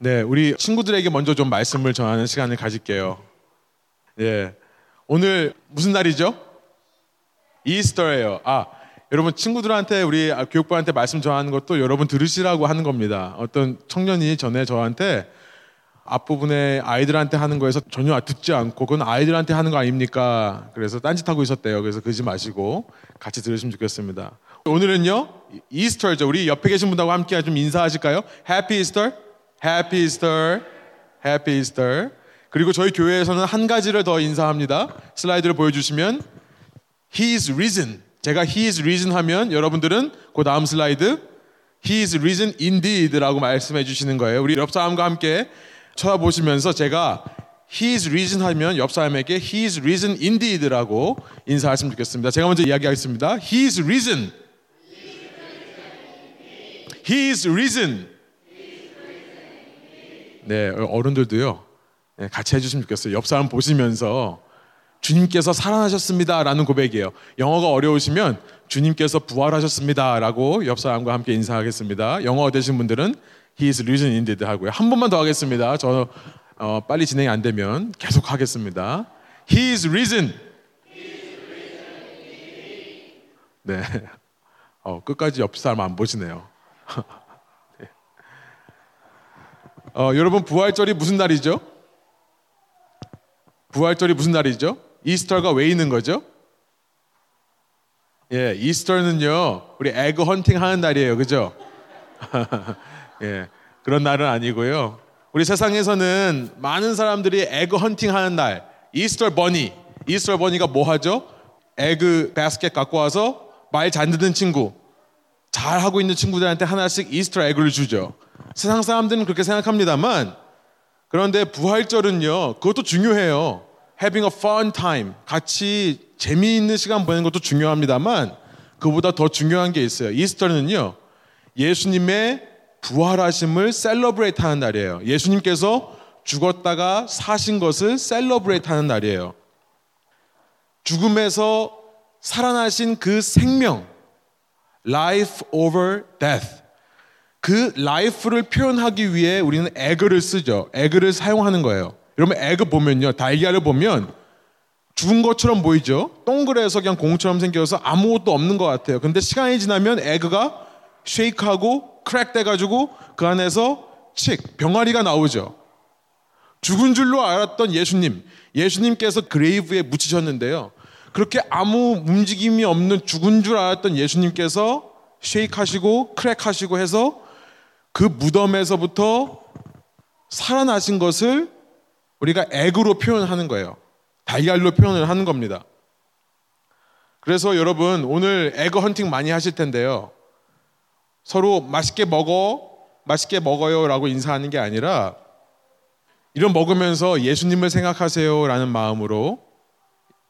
네, 우리 친구들에게 먼저 좀 말씀을 전하는 시간을 가질게요. 예. 오늘 무슨 날이죠? 이스터예요. 아, 여러분 친구들한테 우리 교육부한테 말씀 전하는 것도 여러분 들으시라고 하는 겁니다. 어떤 청년이 전에 저한테 앞부분에 아이들한테 하는 거에서 전혀 듣지 않고 그건 아이들한테 하는 거 아닙니까? 그래서 딴짓하고 있었대요. 그래서 그러지 마시고 같이 들으시면 좋겠습니다. 오늘은요 이스터죠. 우리 옆에 계신 분하고 함께 좀 인사하실까요? 해피 이스터, 해피 이스터, 해피 이스터. 그리고 저희 교회에서는 한 가지를 더 인사합니다. 슬라이드를 보여주시면 He is risen. 제가 He is risen 하면 여러분들은 그 다음 슬라이드 He is risen indeed라고 말씀해 주시는 거예요. 우리 옆 사람과 함께 쳐다보시면서 제가 He is risen 하면 옆 사람에게 He is risen indeed라고 인사하시면 좋겠습니다. 제가 먼저 이야기하겠습니다. He is risen. He is risen. 네, 어른들도요. 네, 같이 해주시면 좋겠어요. 옆 사람 보시면서 주님께서 살아나셨습니다라는 고백이에요. 영어가 어려우시면 주님께서 부활하셨습니다라고 옆 사람과 함께 인사하겠습니다. 영어 되신 분들은 He is risen indeed 하고요. 한 번만 더 하겠습니다. 저 어, 빨리 진행이 안 되면 계속 하겠습니다. He is risen. 네. 어, 끝까지 옆 사람 안 보시네요. 네. 어, 여러분 부활절이 무슨 날이죠? 부활절이 무슨 날이죠? 이스터가 왜 있는 거죠? 예, 이스터는요, 우리 에그 헌팅 하는 날이에요. 그죠? 예, 그런 날은 아니고요. 우리 세상에서는 많은 사람들이 egg hunting 하는 날, Easter bunny. Easter bunny가 뭐 하죠? egg basket 갖고 와서 말 잘 듣는 친구, 잘 하고 있는 친구들한테 하나씩 Easter egg를 주죠. 세상 사람들은 그렇게 생각합니다만, 그런데 부활절은요, 그것도 중요해요. having a fun time. 같이 재미있는 시간 보내는 것도 중요합니다만, 그보다 더 중요한 게 있어요. Easter는요, 예수님의 부활하심을 celebrate 하는 날이에요. 예수님께서 죽었다가 사신 것을 celebrate 하는 날이에요. 죽음에서 살아나신 그 생명, life over death. 그 life를 표현하기 위해 우리는 egg를 쓰죠. egg를 사용하는 거예요. 여러분 egg 보면요. 달걀을 보면 죽은 것처럼 보이죠. 동그래서 그냥 공처럼 생겨서 아무것도 없는 것 같아요. 근데 시간이 지나면 egg가 shake하고 crack 돼가지고 그 안에서 chick 병아리가 나오죠. 죽은 줄로 알았던 예수님, 예수님께서 grave에 묻히셨는데요. 그렇게 아무 움직임이 없는 죽은 줄 알았던 예수님께서 shake하시고 crack하시고 해서 그 무덤에서부터 살아나신 것을 우리가 액으로 표현하는 거예요. 달걀로 표현을 하는 겁니다. 그래서 여러분 오늘 에그 헌팅 많이 하실 텐데요. 서로 맛있게 먹어, 맛있게 먹어요라고 인사하는 게 아니라 이런 먹으면서 예수님을 생각하세요라는 마음으로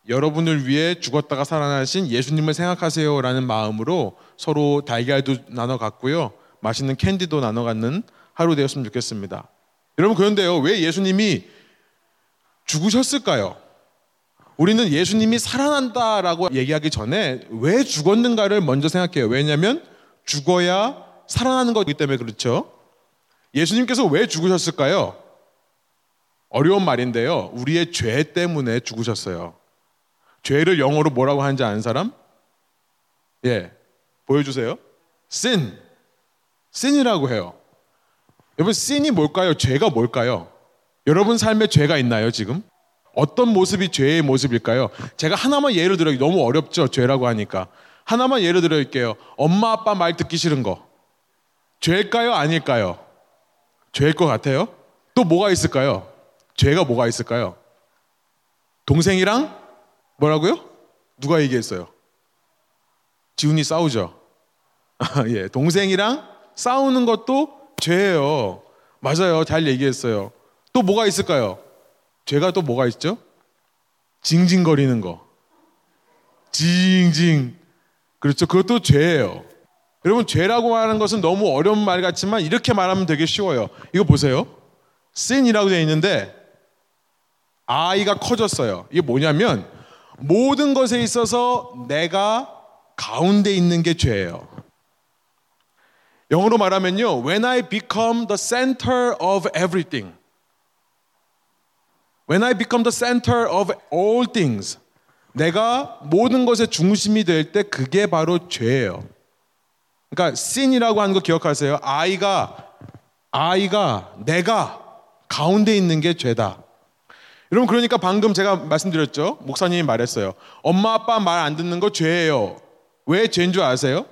여러분을 위해 죽었다가 살아나신 예수님을 생각하세요라는 마음으로 서로 달걀도 나눠 갖고요. 맛있는 캔디도 나눠 갖는 하루 되었으면 좋겠습니다. 여러분 그런데요. 왜 예수님이 죽으셨을까요? 우리는 예수님이 살아난다라고 얘기하기 전에 왜 죽었는가를 먼저 생각해요. 왜냐하면 죽어야 살아나는 거기 때문에 그렇죠. 예수님께서 왜 죽으셨을까요? 어려운 말인데요. 우리의 죄 때문에 죽으셨어요. 죄를 영어로 뭐라고 하는지 아는 사람? 예. 보여주세요. sin. Sin이라고 해요. 여러분, sin이 뭘까요? 죄가 뭘까요? 여러분 삶에 죄가 있나요, 지금? 어떤 모습이 죄의 모습일까요? 제가 하나만 예를 들어요. 너무 어렵죠, 죄라고 하니까. 하나만 예를 들어볼게요. 엄마 아빠 말 듣기 싫은 거. 죄일까요? 아닐까요? 죄일 것 같아요? 또 뭐가 있을까요? 죄가 뭐가 있을까요? 동생이랑 뭐라고요? 누가 얘기했어요? 지훈이 싸우죠. 예, 동생이랑 싸우는 것도 죄예요. 맞아요. 잘 얘기했어요. 또 뭐가 있을까요? 죄가 또 뭐가 있죠? 징징거리는 거. 징징. 그렇죠. 그것도 죄예요. 여러분, 죄라고 하는 것은 너무 어려운 말 같지만 이렇게 말하면 되게 쉬워요. 이거 보세요. sin이라고 되어 있는데 아이가 커졌어요. 이게 뭐냐면 모든 것에 있어서 내가 가운데 있는 게 죄예요. 영어로 말하면요. When I become the center of everything. When I become the center of all things. 내가 모든 것의 중심이 될 때 그게 바로 죄예요. 그러니까 sin이라고 하는 거 기억하세요. 아이가 아이가 내가 가운데 있는 게 죄다. 여러분 그러니까 방금 제가 말씀드렸죠. 목사님이 말했어요. 엄마 아빠 말 안 듣는 거 죄예요. 왜 죄인 줄 아세요?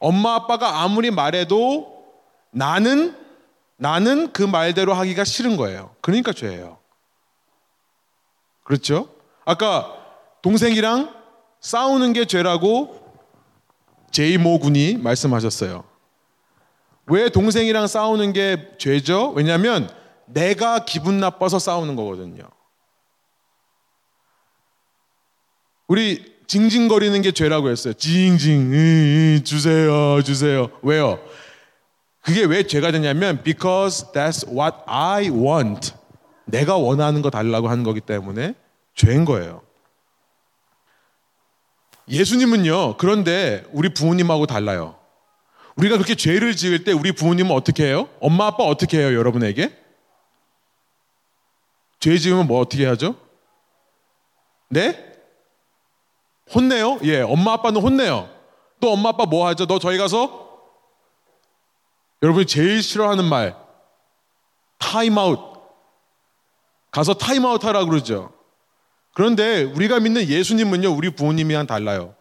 엄마 아빠가 아무리 말해도 나는 나는 그 말대로 하기가 싫은 거예요. 그러니까 죄예요. 그렇죠? 아까 동생이랑 싸우는 게 죄라고 제이모 군이 말씀하셨어요. 왜 동생이랑 싸우는 게 죄죠? 왜냐하면 내가 기분 나빠서 싸우는 거거든요. 우리 징징거리는 게 죄라고 했어요. 징징 주세요 주세요. 왜요? 그게 왜 죄가 되냐면 because that's what I want. 내가 원하는 거 달라고 하는 거기 때문에 죄인 거예요. 예수님은요. 그런데 우리 부모님하고 달라요. 우리가 그렇게 죄를 지을 때 우리 부모님은 어떻게 해요? 엄마 아빠 어떻게 해요, 여러분에게? 죄 지으면 뭐 어떻게 하죠? 네? 혼내요? 예, 엄마 아빠는 혼내요. 또 엄마 아빠 뭐 하죠? 너 저희 가서 여러분이 제일 싫어하는 말 타임아웃 가서 타임아웃 하라 그러죠. 그런데 우리가 믿는 예수님은요, 우리 부모님이랑 달라요.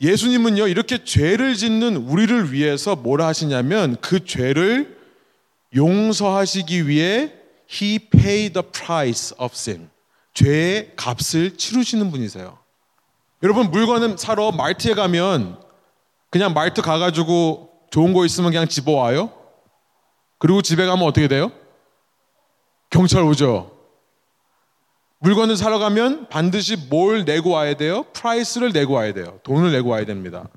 예수님은요, 이렇게 죄를 짓는 우리를 위해서 뭐라 하시냐면 그 죄를 용서하시기 위해 He paid the price of sin. 죄의 값을 치르시는 분이세요. 여러분, 물건을 사러 마트에 가면 그냥 마트 가가지고 좋은 거 있으면 그냥 집어와요? 그리고 집에 가면 어떻게 돼요? 경찰 오죠. 물건을 사러 가면 반드시 뭘 내고 와야 돼요? price를 내고 와야 돼요. 돈을 내고 와야 됩니다.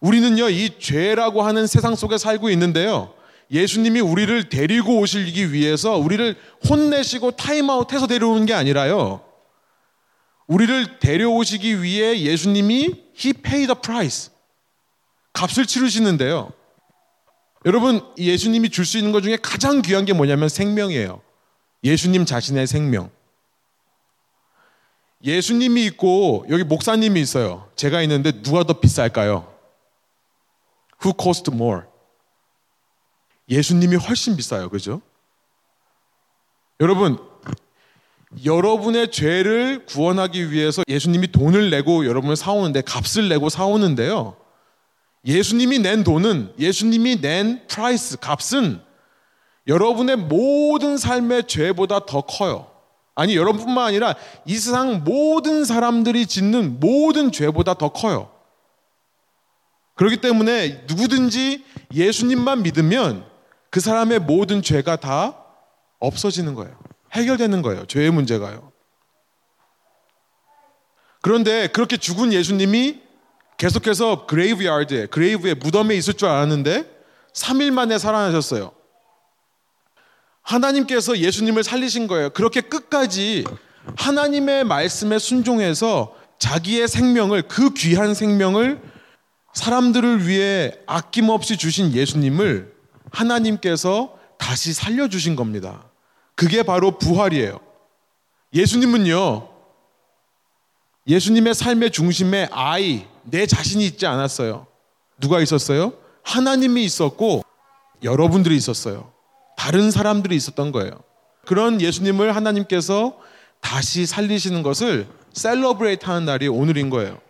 우리는요, 이 죄라고 하는 세상 속에 살고 있는데요. 예수님이 우리를 데리고 오시기 위해서 우리를 혼내시고 타임아웃 해서 데려오는 게 아니라요. 우리를 데려오시기 위해 예수님이 He paid the price. 값을 치르시는데요. 여러분, 예수님이 줄 수 있는 것 중에 가장 귀한 게 뭐냐면 생명이에요. 예수님 자신의 생명. 예수님이 있고 여기 목사님이 있어요. 제가 있는데 누가 더 비쌀까요? Who cost more? 예수님이 훨씬 비싸요. 그죠? 여러분, 여러분의 죄를 구원하기 위해서 예수님이 돈을 내고 여러분을 사오는데 값을 내고 사오는데요. 예수님이 낸 돈은 예수님이 낸 price 값은 여러분의 모든 삶의 죄보다 더 커요. 아니 여러분뿐만 아니라 이 세상 모든 사람들이 짓는 모든 죄보다 더 커요. 그렇기 때문에 누구든지 예수님만 믿으면 그 사람의 모든 죄가 다 없어지는 거예요. 해결되는 거예요. 죄의 문제가요. 그런데 그렇게 죽은 예수님이 계속해서 그레이브야드에, 그레이브에 무덤에 있을 줄 알았는데 3일 만에 살아나셨어요. 하나님께서 예수님을 살리신 거예요. 그렇게 끝까지 하나님의 말씀에 순종해서 자기의 생명을 그 귀한 생명을 사람들을 위해 아낌없이 주신 예수님을 하나님께서 다시 살려주신 겁니다. 그게 바로 부활이에요. 예수님은요, 예수님의 삶의 중심에 아이, 내 자신이 있지 않았어요. 누가 있었어요? 하나님이 있었고 여러분들이 있었어요. 다른 사람들이 있었던 거예요. 그런 예수님을 하나님께서 다시 살리시는 것을 셀러브레이트 하는 날이 오늘인 거예요.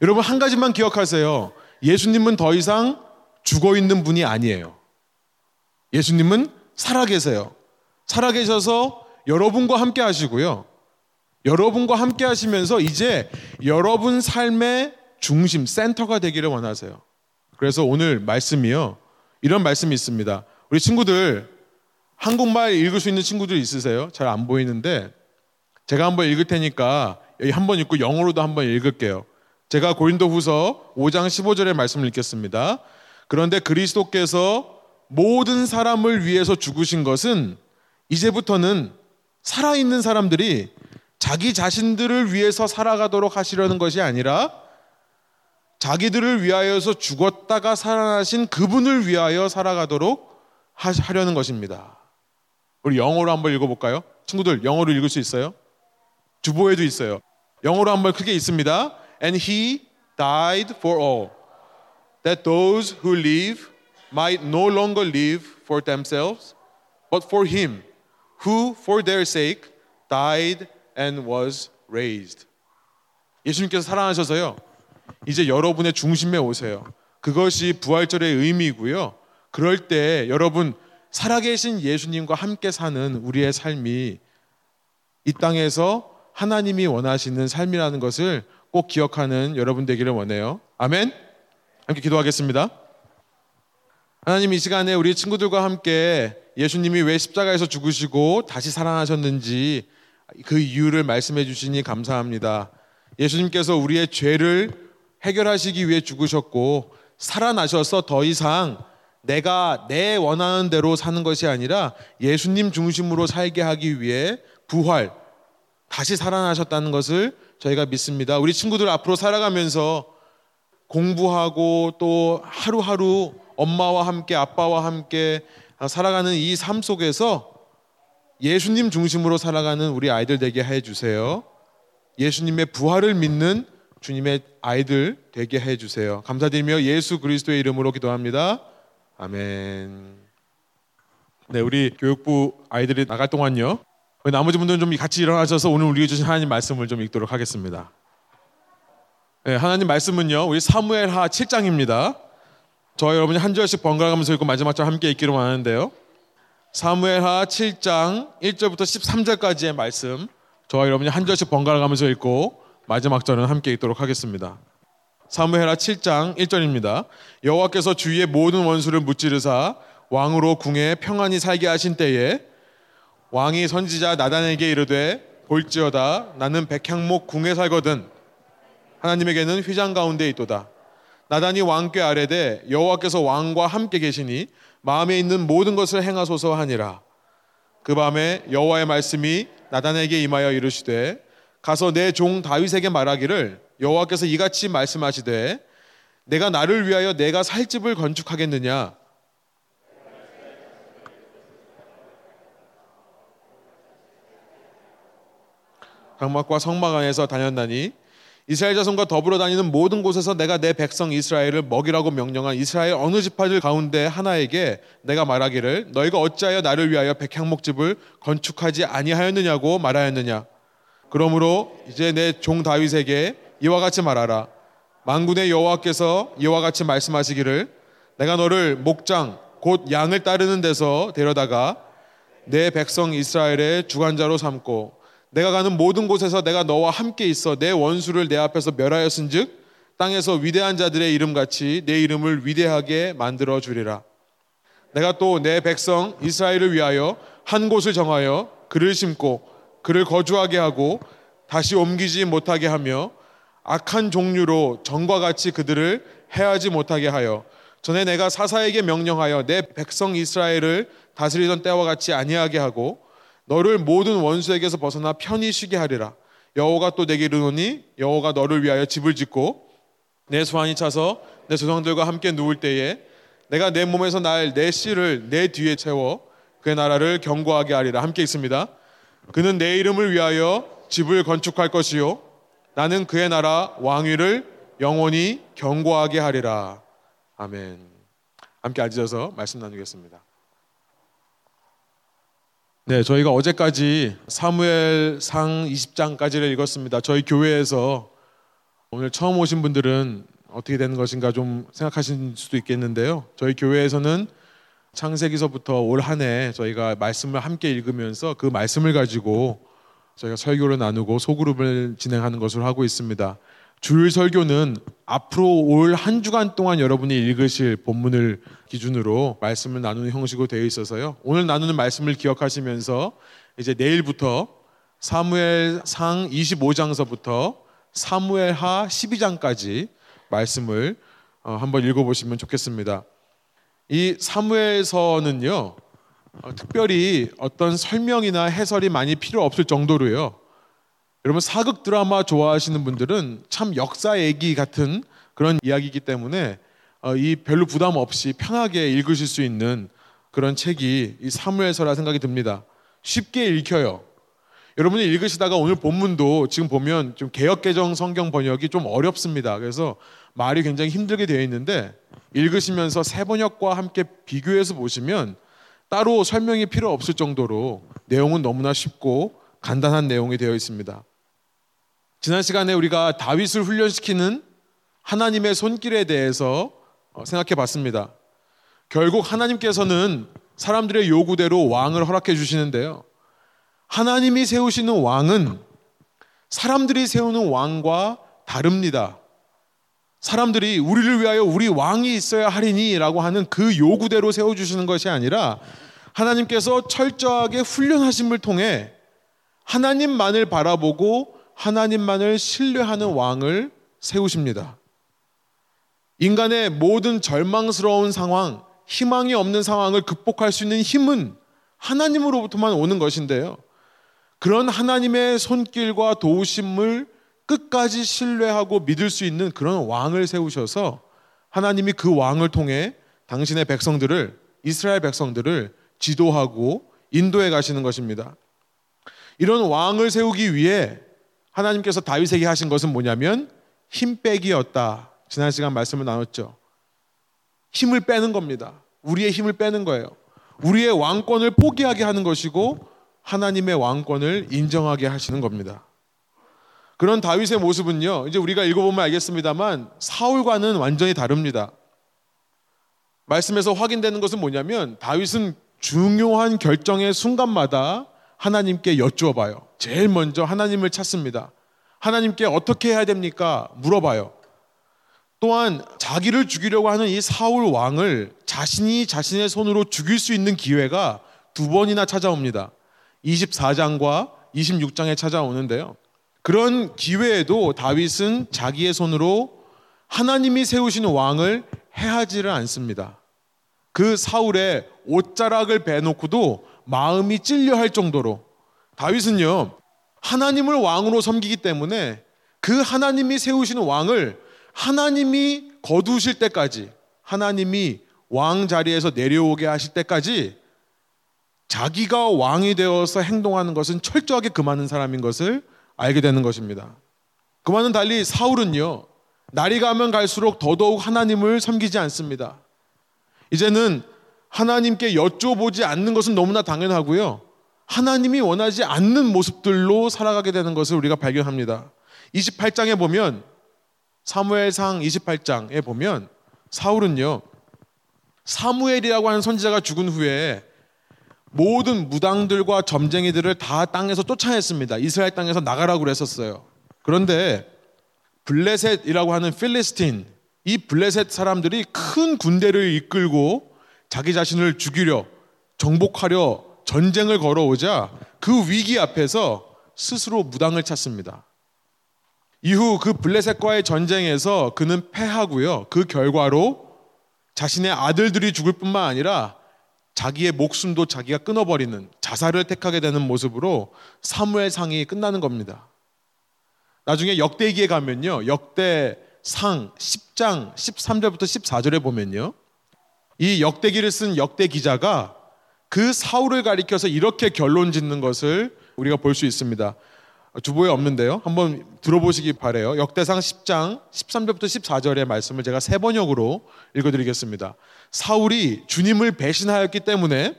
여러분 한 가지만 기억하세요. 예수님은 더 이상 죽어 있는 분이 아니에요. 예수님은 살아 계세요. 살아 계셔서 여러분과 함께 하시고요. 여러분과 함께 하시면서 이제 여러분 삶의 중심, 센터가 되기를 원하세요. 그래서 오늘 말씀이요. 이런 말씀이 있습니다. 우리 친구들 한국말 읽을 수 있는 친구들 있으세요? 잘 안 보이는데 제가 한번 읽을 테니까 여기 한번 읽고 영어로도 한번 읽을게요. 제가 고린도 후서 5장 15절의 말씀을 읽겠습니다. 그런데 그리스도께서 모든 사람을 위해서 죽으신 것은 이제부터는 살아있는 사람들이 자기 자신들을 위해서 살아가도록 하시려는 것이 아니라 자기들을 위하여서 죽었다가 살아나신 그분을 위하여 살아가도록 하려는 것입니다. 우리 영어로 한번 읽어볼까요? 친구들 영어로 읽을 수 있어요? 주보에도 있어요. 영어로 한번 크게 있습니다. And he died for all, that those who live might no longer live for themselves, but for him who for their sake died and was raised. 예수님께서 살아나셔서요. 이제 여러분의 중심에 오세요. 그것이 부활절의 의미이고요. 그럴 때 여러분 살아계신 예수님과 함께 사는 우리의 삶이 이 땅에서 하나님이 원하시는 삶이라는 것을 꼭 기억하는 여러분 되기를 원해요. 아멘. 함께 기도하겠습니다. 하나님 이 시간에 우리 친구들과 함께 예수님이 왜 십자가에서 죽으시고 다시 살아나셨는지 그 이유를 말씀해 주시니 감사합니다. 예수님께서 우리의 죄를 해결하시기 위해 죽으셨고 살아나셔서 더 이상 내가 내 원하는 대로 사는 것이 아니라 예수님 중심으로 살게 하기 위해 부활, 다시 살아나셨다는 것을 저희가 믿습니다. 우리 친구들 앞으로 살아가면서 공부하고 또 하루하루 엄마와 함께 아빠와 함께 살아가는 이 삶 속에서 예수님 중심으로 살아가는 우리 아이들 되게 해 주세요. 예수님의 부활을 믿는 주님의 아이들 되게 해 주세요. 감사드리며 예수 그리스도의 이름으로 기도합니다. 아멘. 네, 우리 교육부 아이들이 나갈 동안요. 나머지 분들은 좀 같이 일어나셔서 오늘 우리에게 주신 하나님 말씀을 좀 읽도록 하겠습니다. 네, 하나님 말씀은요. 우리 사무엘하 7장입니다. 저 여러분이 한 절씩 번갈아 가면서 읽고 마지막 절 함께 읽기로 하는데요. 사무엘하 7장 1절부터 13절까지의 말씀 저와 여러분이 한 절씩 번갈아 가면서 읽고 마지막 절은 함께 읽도록 하겠습니다. 사무엘하 7장 1절입니다. 여호와께서 주위의 모든 원수를 무찌르사 왕으로 궁에 평안히 살게 하신 때에 왕이 선지자 나단에게 이르되 볼지어다 나는 백향목 궁에 살거든 하나님에게는 휘장 가운데 있도다 나단이 왕께 아래되 여호와께서 왕과 함께 계시니 마음에 있는 모든 것을 행하소서 하니라. 그 밤에 여호와의 말씀이 나단에게 임하여 이르시되 가서 내 종 다윗에게 말하기를 여호와께서 이같이 말씀하시되 내가 나를 위하여 내가 살 집을 건축하겠느냐? 장막과 성막 안에서 다녔나니 이스라엘 자손과 더불어 다니는 모든 곳에서 내가 내 백성 이스라엘을 먹이라고 명령한 이스라엘 어느 지파들 가운데 하나에게 내가 말하기를 너희가 어찌하여 나를 위하여 백향목집을 건축하지 아니하였느냐고 말하였느냐? 그러므로 이제 내 종 다윗에게 이와 같이 말하라. 만군의 여호와께서 이와 같이 말씀하시기를 내가 너를 목장 곧 양을 따르는 데서 데려다가 내 백성 이스라엘의 주관자로 삼고 내가 가는 모든 곳에서 내가 너와 함께 있어 내 원수를 내 앞에서 멸하였은즉 땅에서 위대한 자들의 이름 같이 내 이름을 위대하게 만들어 주리라. 내가 또 내 백성 이스라엘을 위하여 한 곳을 정하여 그를 심고 그를 거주하게 하고 다시 옮기지 못하게 하며 악한 종류로 전과 같이 그들을 해하지 못하게 하여 전에 내가 사사에게 명령하여 내 백성 이스라엘을 다스리던 때와 같이 아니하게 하고 너를 모든 원수에게서 벗어나 편히 쉬게 하리라. 여호가 또 내게 이르노니 여호가 너를 위하여 집을 짓고 내 소환이 차서 내 조상들과 함께 누울 때에 내가 내 몸에서 날 내 씨를 내 뒤에 채워 그의 나라를 견고하게 하리라. 함께 있습니다. 그는 내 이름을 위하여 집을 건축할 것이요 나는 그의 나라 왕위를 영원히 견고하게 하리라. 아멘. 함께 앉으셔서 말씀 나누겠습니다. 네, 저희가 어제까지 사무엘상 20장까지를 읽었습니다. 저희 교회에서 오늘 처음 오신 분들은 어떻게 되는 것인가 좀 생각하실 수도 있겠는데요. 저희 교회에서는 창세기서부터 올 한 해 저희가 말씀을 함께 읽으면서 그 말씀을 가지고 저희가 설교를 나누고 소그룹을 진행하는 것으로 하고 있습니다. 주일 설교는 앞으로 올 한 주간 동안 여러분이 읽으실 본문을 기준으로 말씀을 나누는 형식으로 되어 있어서요. 오늘 나누는 말씀을 기억하시면서 이제 내일부터 사무엘 상 25장서부터 사무엘 하 12장까지 말씀을 어, 한번 읽어보시면 좋겠습니다. 이 사무엘서는요, 어, 특별히 어떤 설명이나 해설이 많이 필요 없을 정도로요. 여러분 사극 드라마 좋아하시는 분들은 참 역사 얘기 같은 그런 이야기이기 때문에 어, 이 별로 부담 없이 편하게 읽으실 수 있는 그런 책이 이 사무엘서라 생각이 듭니다. 쉽게 읽혀요. 여러분이 읽으시다가 오늘 본문도 지금 보면 좀 개혁개정 성경 번역이 좀 어렵습니다. 그래서 말이 굉장히 힘들게 되어 있는데 읽으시면서 새 번역과 함께 비교해서 보시면 따로 설명이 필요 없을 정도로 내용은 너무나 쉽고 간단한 내용이 되어 있습니다. 지난 시간에 우리가 다윗을 훈련시키는 하나님의 손길에 대해서 어, 생각해 봤습니다. 결국 하나님께서는 사람들의 요구대로 왕을 허락해 주시는데요. 하나님이 세우시는 왕은 사람들이 세우는 왕과 다릅니다. 사람들이 우리를 위하여 우리 왕이 있어야 하리니 라고 하는 그 요구대로 세워주시는 것이 아니라 하나님께서 철저하게 훈련하심을 통해 하나님만을 바라보고 하나님만을 신뢰하는 왕을 세우십니다. 인간의 모든 절망스러운 상황, 희망이 없는 상황을 극복할 수 있는 힘은 하나님으로부터만 오는 것인데요. 그런 하나님의 손길과 도우심을 끝까지 신뢰하고 믿을 수 있는 그런 왕을 세우셔서 하나님이 그 왕을 통해 당신의 백성들을 이스라엘 백성들을 지도하고 인도해 가시는 것입니다. 이런 왕을 세우기 위해 하나님께서 다윗에게 하신 것은 뭐냐면 힘 빼기였다. 지난 시간 말씀을 나눴죠. 힘을 빼는 겁니다. 우리의 힘을 빼는 거예요. 우리의 왕권을 포기하게 하는 것이고 하나님의 왕권을 인정하게 하시는 겁니다. 그런 다윗의 모습은요, 이제 우리가 읽어보면 알겠습니다만 사울과는 완전히 다릅니다. 말씀에서 확인되는 것은 뭐냐면 다윗은 중요한 결정의 순간마다 하나님께 여쭈어 봐요. 제일 먼저 하나님을 찾습니다. 하나님께 어떻게 해야 됩니까? 물어봐요. 또한 자기를 죽이려고 하는 이 사울 왕을 자신이 자신의 손으로 죽일 수 있는 기회가 두 번이나 찾아옵니다. 24장과 26장에 찾아오는데요. 그런 기회에도 다윗은 자기의 손으로 하나님이 세우시는 왕을 해하지를 않습니다. 그 사울의 옷자락을 베놓고도 마음이 찔려 할 정도로 다윗은요, 하나님을 왕으로 섬기기 때문에 그 하나님이 세우시는 왕을 하나님이 거두실 때까지 하나님이 왕 자리에서 내려오게 하실 때까지 자기가 왕이 되어서 행동하는 것은 철저하게 금하는 사람인 것을 알게 되는 것입니다. 그와는 달리 사울은요, 날이 가면 갈수록 더더욱 하나님을 섬기지 않습니다. 이제는 하나님께 여쭤보지 않는 것은 너무나 당연하고요. 하나님이 원하지 않는 모습들로 살아가게 되는 것을 우리가 발견합니다. 28장에 보면 사무엘상 28장에 보면 사울은요. 사무엘이라고 하는 선지자가 죽은 후에 모든 무당들과 점쟁이들을 다 땅에서 쫓아냈습니다. 이스라엘 땅에서 나가라고 그랬었어요. 그런데 블레셋이라고 하는 필리스틴 이 블레셋 사람들이 큰 군대를 이끌고 자기 자신을 죽이려 정복하려 전쟁을 걸어오자 그 위기 앞에서 스스로 무당을 찾습니다. 이후 그 블레셋과의 전쟁에서 그는 패하고요. 그 결과로 자신의 아들들이 죽을 뿐만 아니라 자기의 목숨도 자기가 끊어버리는 자살을 택하게 되는 모습으로 사무엘상이 끝나는 겁니다. 나중에 역대기에 가면요. 역대상 10장 13절부터 14절에 보면요. 이 역대기를 쓴 역대 기자가 그 사울을 가리켜서 이렇게 결론 짓는 것을 우리가 볼 수 있습니다. 주보에 없는데요. 한번 들어보시기 바래요. 역대상 10장 13절부터 14절의 말씀을 제가 세 번역으로 읽어드리겠습니다. 사울이 주님을 배신하였기 때문에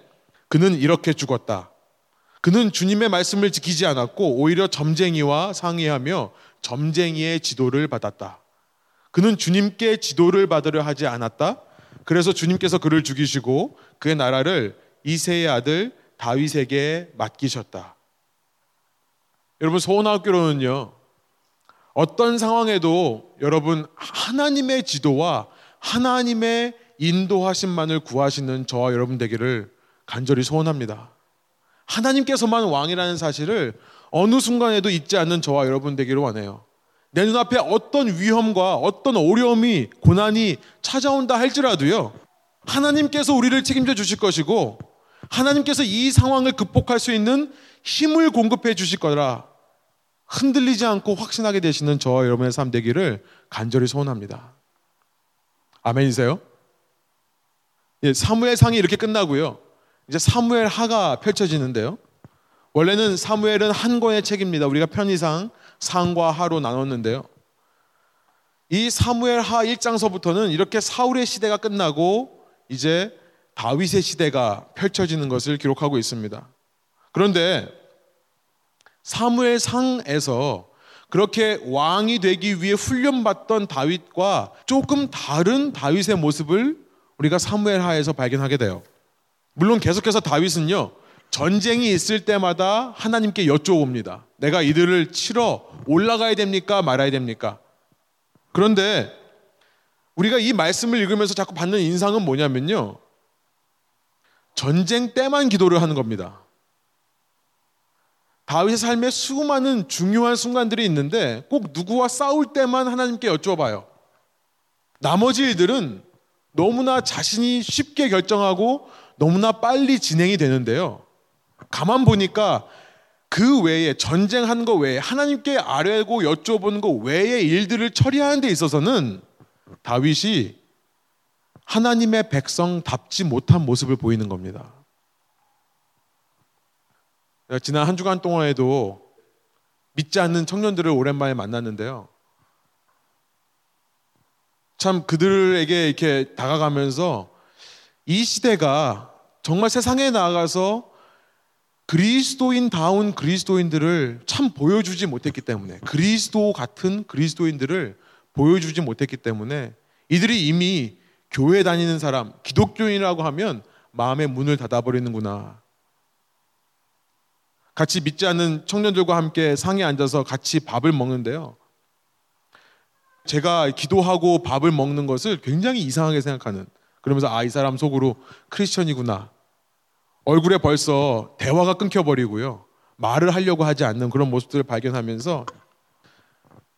그는 이렇게 죽었다. 그는 주님의 말씀을 지키지 않았고 오히려 점쟁이와 상의하며 점쟁이의 지도를 받았다. 그는 주님께 지도를 받으려 하지 않았다. 그래서 주님께서 그를 죽이시고 그의 나라를 이세의 아들 다윗에게 맡기셨다. 여러분 소원학교로는요. 어떤 상황에도 여러분 하나님의 지도와 하나님의 인도하심만을 구하시는 저와 여러분 되기를 간절히 소원합니다. 하나님께서만 왕이라는 사실을 어느 순간에도 잊지 않는 저와 여러분 되기를 원해요. 내 눈앞에 어떤 위험과 어떤 어려움이 고난이 찾아온다 할지라도요. 하나님께서 우리를 책임져 주실 것이고 하나님께서 이 상황을 극복할 수 있는 힘을 공급해 주실 거라 흔들리지 않고 확신하게 되시는 저와 여러분의 삶 되기를 간절히 소원합니다. 아멘이세요? 예, 사무엘 상이 이렇게 끝나고요. 이제 사무엘 하가 펼쳐지는데요. 원래는 사무엘은 한 권의 책입니다. 우리가 편의상 상과 하로 나눴는데요. 이 사무엘 하 1장서부터는 이렇게 사울의 시대가 끝나고 이제 다윗의 시대가 펼쳐지는 것을 기록하고 있습니다. 그런데 사무엘 상에서 그렇게 왕이 되기 위해 훈련받던 다윗과 조금 다른 다윗의 모습을 우리가 사무엘 하에서 발견하게 돼요. 물론 계속해서 다윗은요, 전쟁이 있을 때마다 하나님께 여쭤봅니다. 내가 이들을 치러 올라가야 됩니까? 말아야 됩니까? 그런데 우리가 이 말씀을 읽으면서 자꾸 받는 인상은 뭐냐면요. 전쟁 때만 기도를 하는 겁니다. 다윗의 삶에 수많은 중요한 순간들이 있는데 꼭 누구와 싸울 때만 하나님께 여쭤봐요. 나머지 일들은 너무나 자신이 쉽게 결정하고 너무나 빨리 진행이 되는데요. 가만 보니까 그 외에 전쟁한 거 외에 하나님께 아뢰고 여쭤보는 거 외의 일들을 처리하는 데 있어서는 다윗이 하나님의 백성답지 못한 모습을 보이는 겁니다. 지난 한 주간 동안에도 믿지 않는 청년들을 오랜만에 만났는데요. 참 그들에게 이렇게 다가가면서 이 시대가 정말 세상에 나가서 그리스도인다운 그리스도인들을 참 보여주지 못했기 때문에 그리스도 같은 그리스도인들을 보여주지 못했기 때문에 이들이 이미 교회 다니는 사람, 기독교인이라고 하면 마음의 문을 닫아버리는구나. 같이 믿지 않는 청년들과 함께 상에 앉아서 같이 밥을 먹는데요. 제가 기도하고 밥을 먹는 것을 굉장히 이상하게 생각하는 그러면서 아, 이 사람 속으로 크리스천이구나. 얼굴에 벌써 대화가 끊겨버리고요. 말을 하려고 하지 않는 그런 모습들을 발견하면서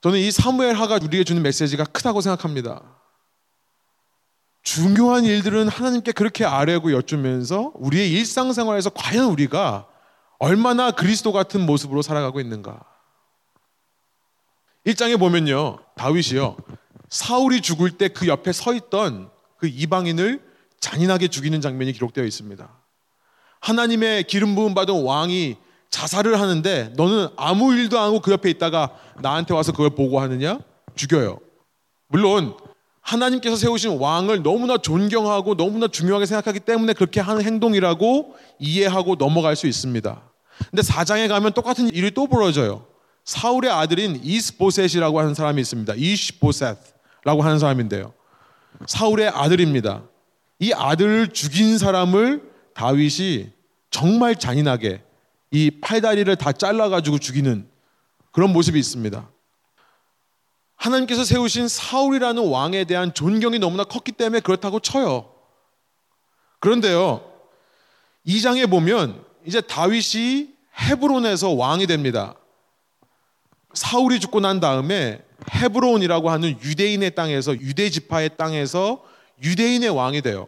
저는 이 사무엘 하가 우리에게 주는 메시지가 크다고 생각합니다. 중요한 일들은 하나님께 그렇게 아뢰고 여쭈면서 우리의 일상생활에서 과연 우리가 얼마나 그리스도 같은 모습으로 살아가고 있는가. 1장에 보면요. 다윗이요. 사울이 죽을 때 그 옆에 서 있던 그 이방인을 잔인하게 죽이는 장면이 기록되어 있습니다. 하나님의 기름 부음 받은 왕이 자살을 하는데 너는 아무 일도 안 하고 그 옆에 있다가 나한테 와서 그걸 보고 하느냐? 죽여요. 물론 하나님께서 세우신 왕을 너무나 존경하고 너무나 중요하게 생각하기 때문에 그렇게 하는 행동이라고 이해하고 넘어갈 수 있습니다. 근데 사장에 가면 똑같은 일이 또 벌어져요. 사울의 아들인 이스보셋이라고 하는 사람이 있습니다. 이시보셋라고 하는 사람인데요. 사울의 아들입니다. 이 아들을 죽인 사람을 다윗이 정말 잔인하게 이 팔다리를 다 잘라가지고 죽이는 그런 모습이 있습니다. 하나님께서 세우신 사울이라는 왕에 대한 존경이 너무나 컸기 때문에 그렇다고 쳐요. 그런데요, 이 장에 보면 이제 다윗이 헤브론에서 왕이 됩니다. 사울이 죽고 난 다음에 헤브론이라고 하는 유대인의 땅에서 유대 지파의 땅에서 유대인의 왕이 돼요.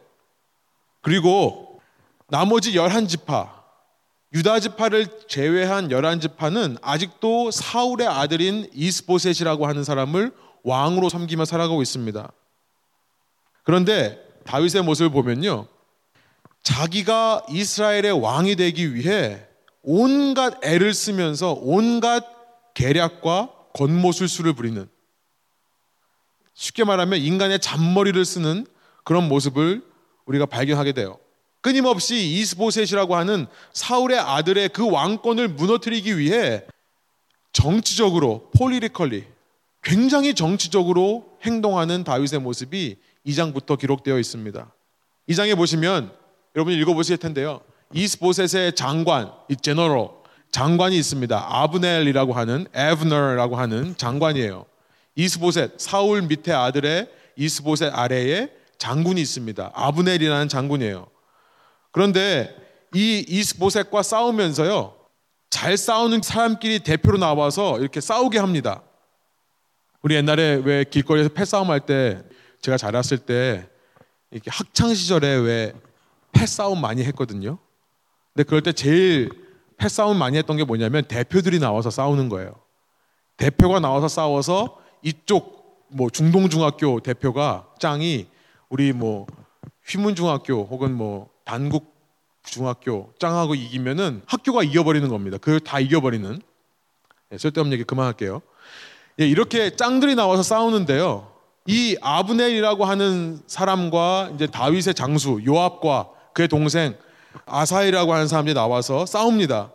그리고 나머지 열한 지파 유다 지파를 제외한 열한 지파는 아직도 사울의 아들인 이스보셋이라고 하는 사람을 왕으로 섬기며 살아가고 있습니다. 그런데 다윗의 모습을 보면요. 자기가 이스라엘의 왕이 되기 위해 온갖 애를 쓰면서 온갖 계략과 겉모술수를 부리는 쉽게 말하면 인간의 잔머리를 쓰는 그런 모습을 우리가 발견하게 돼요. 끊임없이 이스보셋이라고 하는 사울의 아들의 그 왕권을 무너뜨리기 위해 정치적으로 폴리리컬리 굉장히 정치적으로 행동하는 다윗의 모습이 2장부터 기록되어 있습니다. 2장에 보시면 여러분이 읽어보실 텐데요. 이스보셋의 장관, 이 제너럴 장관이 있습니다. 아브넬이라고 하는 에브너라고 하는 장관이에요. 이스보셋 사울 밑에 아들의 이스보셋 아래에 장군이 있습니다. 아브넬이라는 장군이에요. 그런데 이 이스보셋과 싸우면서요. 잘 싸우는 사람끼리 대표로 나와서 이렇게 싸우게 합니다. 우리 옛날에 왜 길거리에서 패싸움 할 때 제가 자랐을 때 이렇게 학창 시절에 왜 패싸움 많이 했거든요. 근데 그럴 때 제일 패싸움 많이 했던 게 뭐냐면 대표들이 나와서 싸우는 거예요. 대표가 나와서 싸워서 이쪽 뭐 중동중학교 대표가 짱이 우리 뭐 휘문중학교 혹은 뭐 단국 중학교 짱하고 이기면은 학교가 이겨버리는 겁니다. 그걸 다 이겨버리는. 네, 쓸데없는 얘기 그만할게요. 예, 이렇게 짱들이 나와서 싸우는데요. 이 아브넬이라고 하는 사람과 이제 다윗의 장수 요압과 그의 동생 아사이라고 하는 사람들이 나와서 싸웁니다.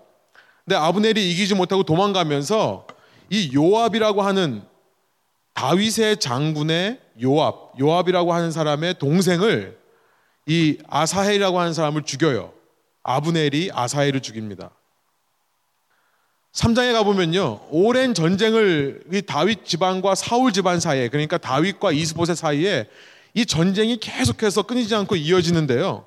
근데 아브넬이 이기지 못하고 도망가면서 이 요압이라고 하는 다윗의 장군의 요압, 요압이라고 하는 사람의 동생을 이 아사헬이라고 하는 사람을 죽여요. 아브넬이 아사헬을 죽입니다. 3장에 가보면요. 오랜 전쟁을 이 다윗 집안과 사울 집안 사이에 그러니까 다윗과 이스보셋 사이에 이 전쟁이 계속해서 끊이지 않고 이어지는데요.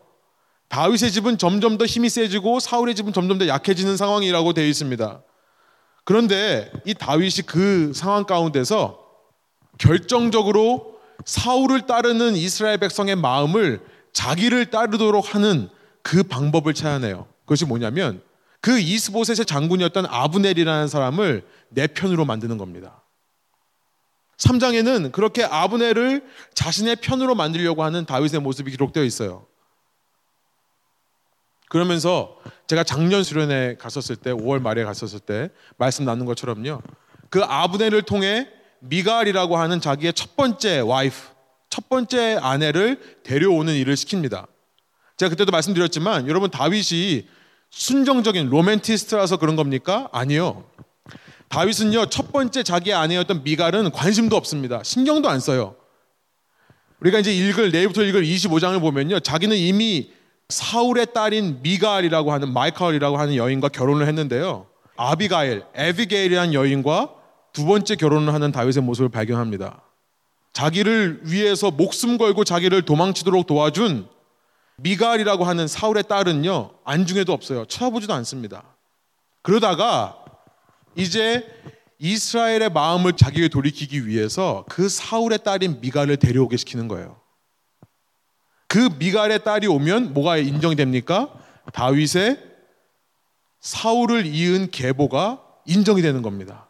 다윗의 집은 점점 더 힘이 세지고 사울의 집은 점점 더 약해지는 상황이라고 되어 있습니다. 그런데 이 다윗이 그 상황 가운데서 결정적으로 사울을 따르는 이스라엘 백성의 마음을 자기를 따르도록 하는 그 방법을 찾아내요. 그것이 뭐냐면 그 이스보셋의 장군이었던 아브넬이라는 사람을 내 편으로 만드는 겁니다. 3장에는 그렇게 아브넬을 자신의 편으로 만들려고 하는 다윗의 모습이 기록되어 있어요. 그러면서 제가 작년 수련회 갔었을 때 5월 말에 갔었을 때 말씀 나눈 것처럼요. 그 아브넬을 통해 미갈이라고 하는 자기의 첫 번째 와이프, 첫 번째 아내를 데려오는 일을 시킵니다. 제가 그때도 말씀드렸지만 여러분 다윗이 순정적인 로맨티스트라서 그런 겁니까? 아니요. 다윗은요 첫 번째 자기 아내였던 미갈은 관심도 없습니다. 신경도 안 써요. 우리가 이제 읽을 내일부터 읽을 25장을 보면요 자기는 이미 사울의 딸인 미갈이라고 하는 마이컬이라고 하는 여인과 결혼을 했는데요. 아비가일, 에비게일이라는 여인과 두 번째 결혼을 하는 다윗의 모습을 발견합니다. 자기를 위해서 목숨 걸고 자기를 도망치도록 도와준 미갈이라고 하는 사울의 딸은요 안중에도 없어요. 쳐다보지도 않습니다. 그러다가 이제 이스라엘의 마음을 자기에게 돌이키기 위해서 그 사울의 딸인 미갈을 데려오게 시키는 거예요. 그 미갈의 딸이 오면 뭐가 인정이 됩니까? 다윗의 사울을 이은 계보가 인정이 되는 겁니다.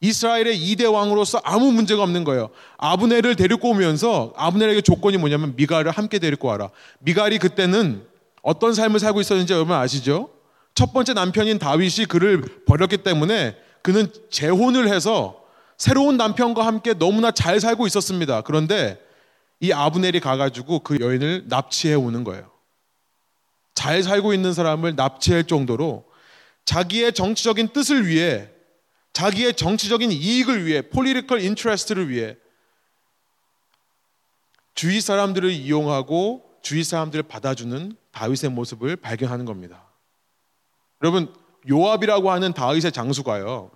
이스라엘의 2대 왕으로서 아무 문제가 없는 거예요. 아브넬을 데리고 오면서 아브넬에게 조건이 뭐냐면 미갈을 함께 데리고 와라. 미갈이 그때는 어떤 삶을 살고 있었는지 여러분 아시죠? 첫 번째 남편인 다윗이 그를 버렸기 때문에 그는 재혼을 해서 새로운 남편과 함께 너무나 잘 살고 있었습니다. 그런데 이 아브넬이 가가지고 그 여인을 납치해 오는 거예요. 잘 살고 있는 사람을 납치할 정도로 자기의 정치적인 뜻을 위해 자기의 정치적인 이익을 위해 political interest를 위해 주위 사람들을 이용하고 주위 사람들을 받아주는 다윗의 모습을 발견하는 겁니다. 여러분 요압이라고 하는 다윗의 장수가요.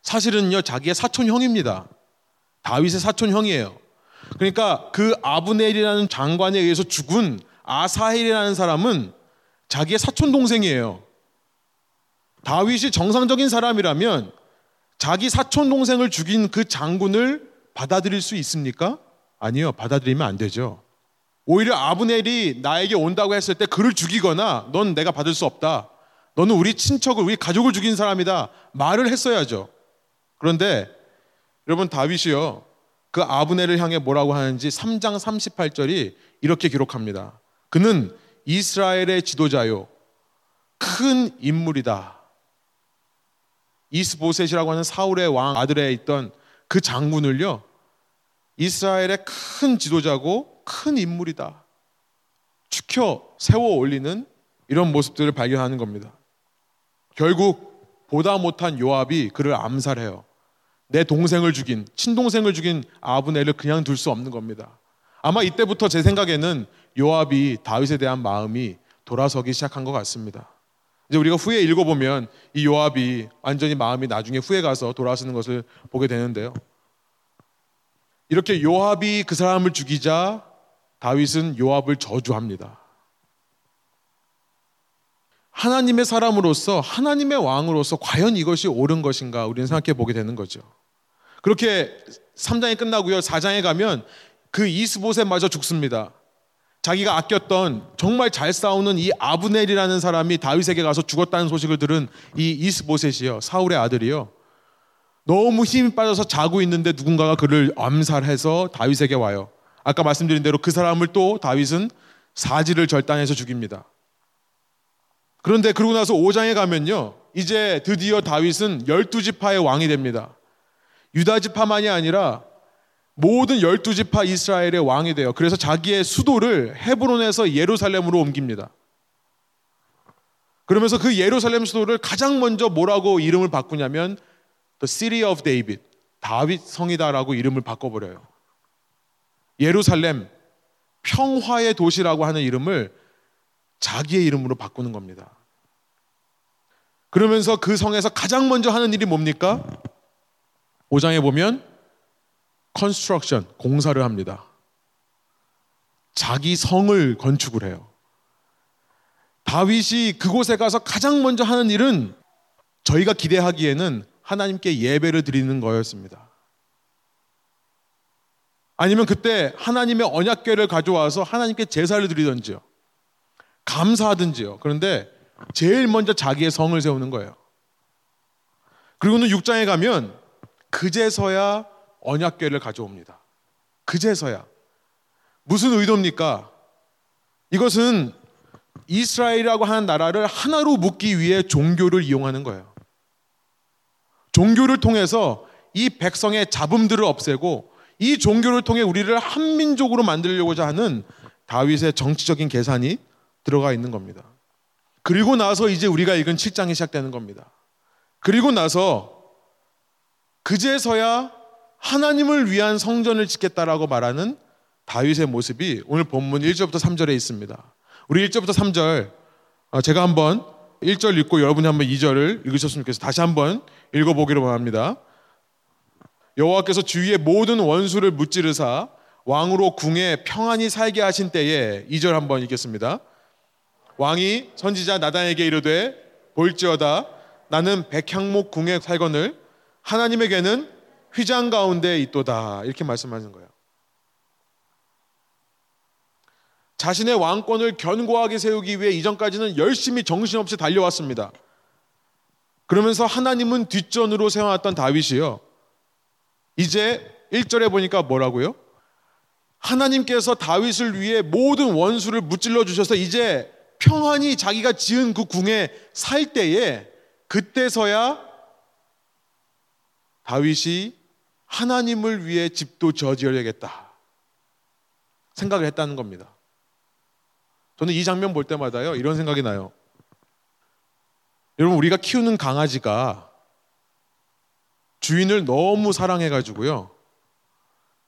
사실은요 자기의 사촌 형입니다. 다윗의 사촌 형이에요. 그러니까 그 아브넬이라는 장관에 의해서 죽은 아사헬이라는 사람은 자기의 사촌 동생이에요. 다윗이 정상적인 사람이라면 자기 사촌 동생을 죽인 그 장군을 받아들일 수 있습니까? 아니요. 받아들이면 안 되죠. 오히려 아브넬이 나에게 온다고 했을 때 그를 죽이거나 넌 내가 받을 수 없다. 너는 우리 친척을 우리 가족을 죽인 사람이다. 말을 했어야죠. 그런데 여러분 다윗이요. 그 아브넬을 향해 뭐라고 하는지 3장 38절이 이렇게 기록합니다. 그는 이스라엘의 지도자요. 큰 인물이다. 이스보셋이라고 하는 사울의 왕 아들에 있던 그 장군을요. 이스라엘의 큰 지도자고 큰 인물이다. 축혀 세워 올리는 이런 모습들을 발견하는 겁니다. 결국 보다 못한 요압이 그를 암살해요. 내 동생을 죽인 친동생을 죽인 아브넬을 그냥 둘 수 없는 겁니다. 아마 이때부터 제 생각에는 요압이 다윗에 대한 마음이 돌아서기 시작한 것 같습니다. 이제 우리가 후에 읽어보면 이 요압이 완전히 마음이 나중에 후에 가서 돌아서는 것을 보게 되는데요. 이렇게 요압이 그 사람을 죽이자 다윗은 요압을 저주합니다. 하나님의 사람으로서 하나님의 왕으로서 과연 이것이 옳은 것인가 우리는 생각해 보게 되는 거죠. 그렇게 3장이 끝나고요. 4장에 가면 그 이스보셋마저 죽습니다. 자기가 아꼈던 정말 잘 싸우는 이 아브넬이라는 사람이 다윗에게 가서 죽었다는 소식을 들은 이 이스보셋이요. 사울의 아들이요. 너무 힘이 빠져서 자고 있는데 누군가가 그를 암살해서 다윗에게 와요. 아까 말씀드린 대로 그 사람을 또 다윗은 사지를 절단해서 죽입니다. 그런데 그러고 나서 5장에 가면요. 이제 드디어 다윗은 열두 지파의 왕이 됩니다. 유다 지파만이 아니라 모든 열두 지파 이스라엘의 왕이 돼요. 그래서 자기의 수도를 헤브론에서 예루살렘으로 옮깁니다. 그러면서 그 예루살렘 수도를 가장 먼저 뭐라고 이름을 바꾸냐면 The City of David, 다윗 성이다라고 이름을 바꿔버려요. 예루살렘 평화의 도시라고 하는 이름을 자기의 이름으로 바꾸는 겁니다. 그러면서 그 성에서 가장 먼저 하는 일이 뭡니까? 5장에 보면 construction, 공사를 합니다. 자기 성을 건축을 해요. 다윗이 그곳에 가서 가장 먼저 하는 일은 저희가 기대하기에는 하나님께 예배를 드리는 거였습니다. 아니면 그때 하나님의 언약궤를 가져와서 하나님께 제사를 드리던지요. 감사하든지요. 그런데 제일 먼저 자기의 성을 세우는 거예요. 그리고는 6장에 가면 그제서야 언약궤를 가져옵니다. 그제서야. 무슨 의도입니까? 이것은 이스라엘이라고 하는 나라를 하나로 묶기 위해 종교를 이용하는 거예요. 종교를 통해서 이 백성의 잡음들을 없애고 이 종교를 통해 우리를 한민족으로 만들려고자 하는 다윗의 정치적인 계산이 들어가 있는 겁니다. 그리고 나서 이제 우리가 읽은 7장이 시작되는 겁니다. 그리고 나서 그제서야 하나님을 위한 성전을 짓겠다라고 말하는 다윗의 모습이 오늘 본문 1절부터 3절에 있습니다. 우리 1절부터 3절 어, 제가 한번 1절 읽고 여러분이 한번 2절을 읽으셨으면 좋겠어요. 다시 한번 읽어보기로 바랍니다. 여호와께서 주위의 모든 원수를 무찌르사 왕으로 궁에 평안히 살게 하신 때에 2절 한번 읽겠습니다. 왕이 선지자 나단에게 이르되 볼지어다 나는 백향목 궁에 살거늘 하나님에게는 휘장 가운데 있도다 이렇게 말씀하는 거예요. 자신의 왕권을 견고하게 세우기 위해 이전까지는 열심히 정신없이 달려왔습니다. 그러면서 하나님은 뒷전으로 세워놨던 다윗이요. 이제 1절에 보니까 뭐라고요? 하나님께서 다윗을 위해 모든 원수를 무찔러 주셔서 이제 평안히 자기가 지은 그 궁에 살 때에 그때서야 다윗이 하나님을 위해 집도 저지어야겠다 생각을 했다는 겁니다. 저는 이 장면 볼 때마다요 이런 생각이 나요. 여러분 우리가 키우는 강아지가 주인을 너무 사랑해가지고요.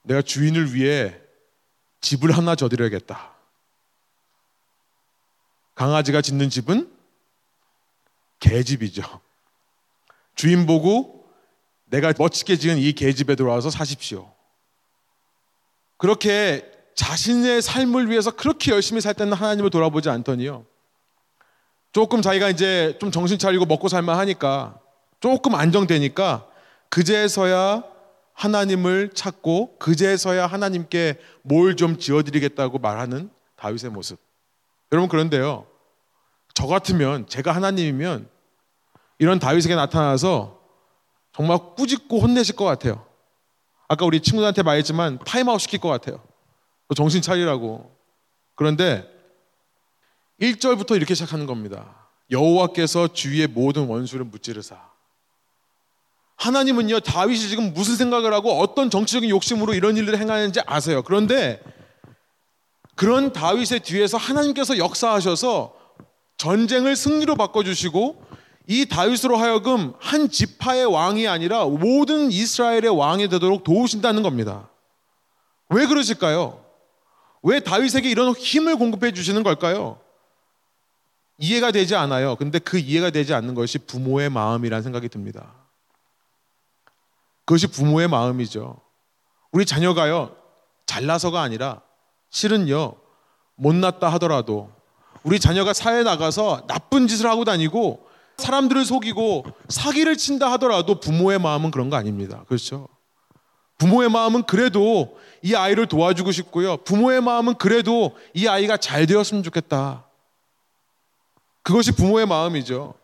내가 주인을 위해 집을 하나 져드려야겠다. 강아지가 짓는 집은 개집이죠. 주인 보고 내가 멋지게 지은 이 개집에 들어와서 사십시오. 그렇게 자신의 삶을 위해서 그렇게 열심히 살 때는 하나님을 돌아보지 않더니요. 조금 자기가 이제 좀 정신 차리고 먹고 살만 하니까 조금 안정되니까 그제서야 하나님을 찾고 그제서야 하나님께 뭘 좀 지어드리겠다고 말하는 다윗의 모습. 여러분 그런데요. 저 같으면 제가 하나님이면 이런 다윗에게 나타나서 정말 꾸짖고 혼내실 것 같아요. 아까 우리 친구들한테 말했지만 타임아웃 시킬 것 같아요. 정신 차리라고. 그런데 1절부터 이렇게 시작하는 겁니다. 여호와께서 주위의 모든 원수를 무찌르사. 하나님은요, 다윗이 지금 무슨 생각을 하고 어떤 정치적인 욕심으로 이런 일을 행하는지 아세요. 그런데 그런 다윗의 뒤에서 하나님께서 역사하셔서 전쟁을 승리로 바꿔주시고 이 다윗으로 하여금 한 지파의 왕이 아니라 모든 이스라엘의 왕이 되도록 도우신다는 겁니다. 왜 그러실까요? 왜 다윗에게 이런 힘을 공급해 주시는 걸까요? 이해가 되지 않아요. 근데 그 이해가 되지 않는 것이 부모의 마음이라는 생각이 듭니다. 그것이 부모의 마음이죠. 우리 자녀가요, 잘나서가 아니라 실은요, 못났다 하더라도 우리 자녀가 사회에 나가서 나쁜 짓을 하고 다니고 사람들을 속이고 사기를 친다 하더라도 부모의 마음은 그런 거 아닙니다. 그렇죠? 부모의 마음은 그래도 이 아이를 도와주고 싶고요. 부모의 마음은 그래도 이 아이가 잘 되었으면 좋겠다. 그것이 부모의 마음이죠.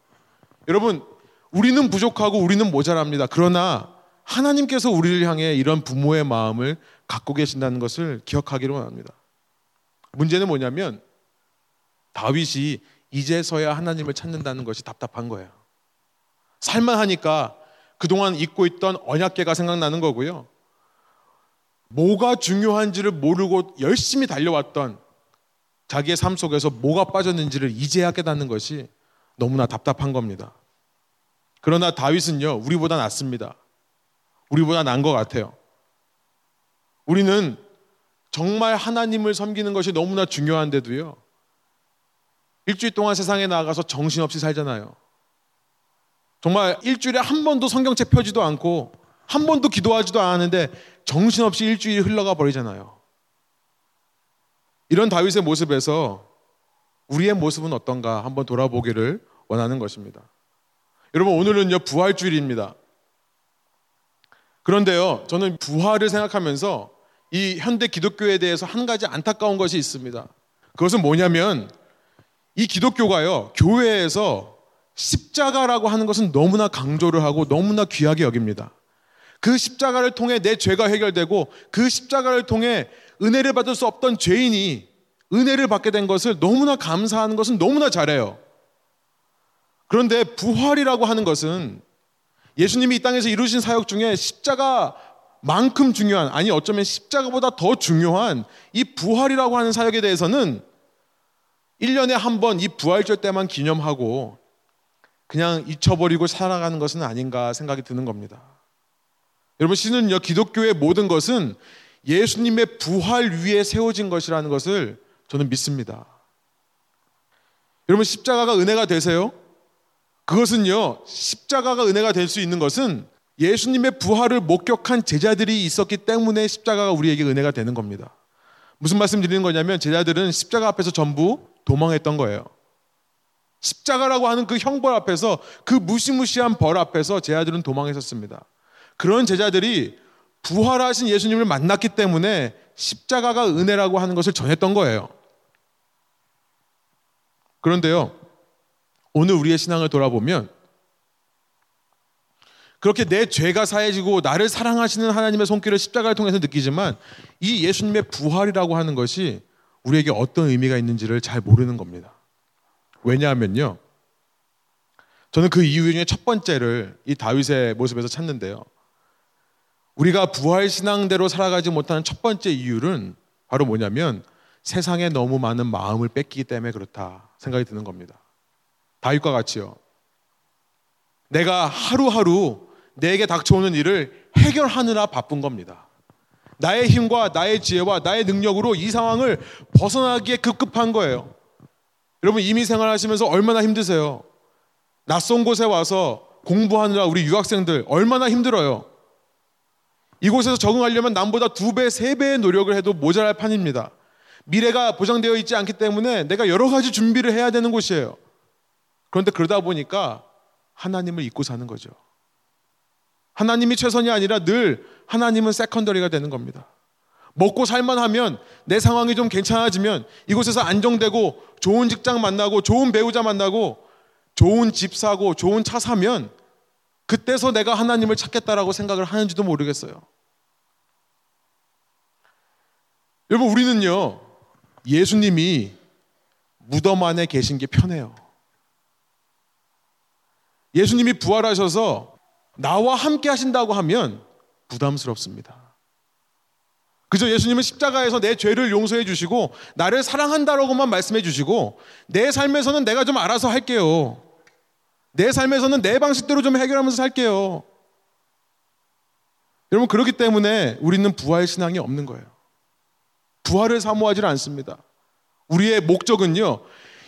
여러분, 우리는 부족하고 우리는 모자랍니다. 그러나 하나님께서 우리를 향해 이런 부모의 마음을 갖고 계신다는 것을 기억하기를 원합니다. 문제는 뭐냐면 다윗이 이제서야 하나님을 찾는다는 것이 답답한 거예요. 살만 하니까 그동안 잊고 있던 언약계가 생각나는 거고요. 뭐가 중요한지를 모르고 열심히 달려왔던 자기의 삶 속에서 뭐가 빠졌는지를 이제야 깨닫는 것이 너무나 답답한 겁니다. 그러나 다윗은요, 우리보다 낫습니다. 우리보다 나은 것 같아요. 우리는 정말 하나님을 섬기는 것이 너무나 중요한데도요. 일주일 동안 세상에 나가서 정신없이 살잖아요. 정말 일주일에 한 번도 성경책 펴지도 않고 한 번도 기도하지도 않았는데 정신없이 일주일이 흘러가 버리잖아요. 이런 다윗의 모습에서 우리의 모습은 어떤가 한번 돌아보기를 원하는 것입니다. 여러분 오늘은요 부활주일입니다. 그런데요 저는 부활을 생각하면서 이 현대 기독교에 대해서 한 가지 안타까운 것이 있습니다. 그것은 뭐냐면 이 기독교가요 교회에서 십자가라고 하는 것은 너무나 강조를 하고 너무나 귀하게 여깁니다. 그 십자가를 통해 내 죄가 해결되고 그 십자가를 통해 은혜를 받을 수 없던 죄인이 은혜를 받게 된 것을 너무나 감사하는 것은 너무나 잘해요. 그런데 부활이라고 하는 것은 예수님이 이 땅에서 이루신 사역 중에 십자가만큼 중요한, 아니 어쩌면 십자가보다 더 중요한 이 부활이라고 하는 사역에 대해서는 1년에 한 번 이 부활절 때만 기념하고 그냥 잊혀버리고 살아가는 것은 아닌가 생각이 드는 겁니다. 여러분, 신은요, 기독교의 모든 것은 예수님의 부활 위에 세워진 것이라는 것을 저는 믿습니다. 여러분, 십자가가 은혜가 되세요? 그것은요, 십자가가 은혜가 될 수 있는 것은 예수님의 부활을 목격한 제자들이 있었기 때문에 십자가가 우리에게 은혜가 되는 겁니다. 무슨 말씀 드리는 거냐면 제자들은 십자가 앞에서 전부 도망했던 거예요. 십자가라고 하는 그 형벌 앞에서 그 무시무시한 벌 앞에서 제자들은 도망했었습니다. 그런 제자들이 부활하신 예수님을 만났기 때문에 십자가가 은혜라고 하는 것을 전했던 거예요. 그런데요, 오늘 우리의 신앙을 돌아보면 그렇게 내 죄가 사해지고 나를 사랑하시는 하나님의 손길을 십자가를 통해서 느끼지만 이 예수님의 부활이라고 하는 것이 우리에게 어떤 의미가 있는지를 잘 모르는 겁니다. 왜냐하면요. 저는 그 이유 중에 첫 번째를 이 다윗의 모습에서 찾는데요. 우리가 부활 신앙대로 살아가지 못하는 첫 번째 이유는 바로 뭐냐면 세상에 너무 많은 마음을 뺏기기 때문에 그렇다 생각이 드는 겁니다. 다윗과 같이요. 내가 하루하루 내게 닥쳐오는 일을 해결하느라 바쁜 겁니다. 나의 힘과 나의 지혜와 나의 능력으로 이 상황을 벗어나기에 급급한 거예요. 여러분 이미 생활하시면서 얼마나 힘드세요? 낯선 곳에 와서 공부하느라 우리 유학생들 얼마나 힘들어요. 이곳에서 적응하려면 남보다 두 배, 세 배의 노력을 해도 모자랄 판입니다. 미래가 보장되어 있지 않기 때문에 내가 여러 가지 준비를 해야 되는 곳이에요. 그런데 그러다 보니까 하나님을 잊고 사는 거죠. 하나님이 최선이 아니라 늘 하나님은 세컨더리가 되는 겁니다. 먹고 살만 하면 내 상황이 좀 괜찮아지면 이곳에서 안정되고 좋은 직장 만나고 좋은 배우자 만나고 좋은 집 사고 좋은 차 사면 그때서 내가 하나님을 찾겠다라고 생각을 하는지도 모르겠어요. 여러분 우리는요 예수님이 무덤 안에 계신 게 편해요. 예수님이 부활하셔서 나와 함께 하신다고 하면 부담스럽습니다. 그저 예수님은 십자가에서 내 죄를 용서해 주시고 나를 사랑한다라고만 말씀해 주시고 내 삶에서는 내가 좀 알아서 할게요. 내 삶에서는 내 방식대로 좀 해결하면서 살게요. 여러분 그렇기 때문에 우리는 부활 신앙이 없는 거예요. 부활을 사모하지 않습니다. 우리의 목적은요.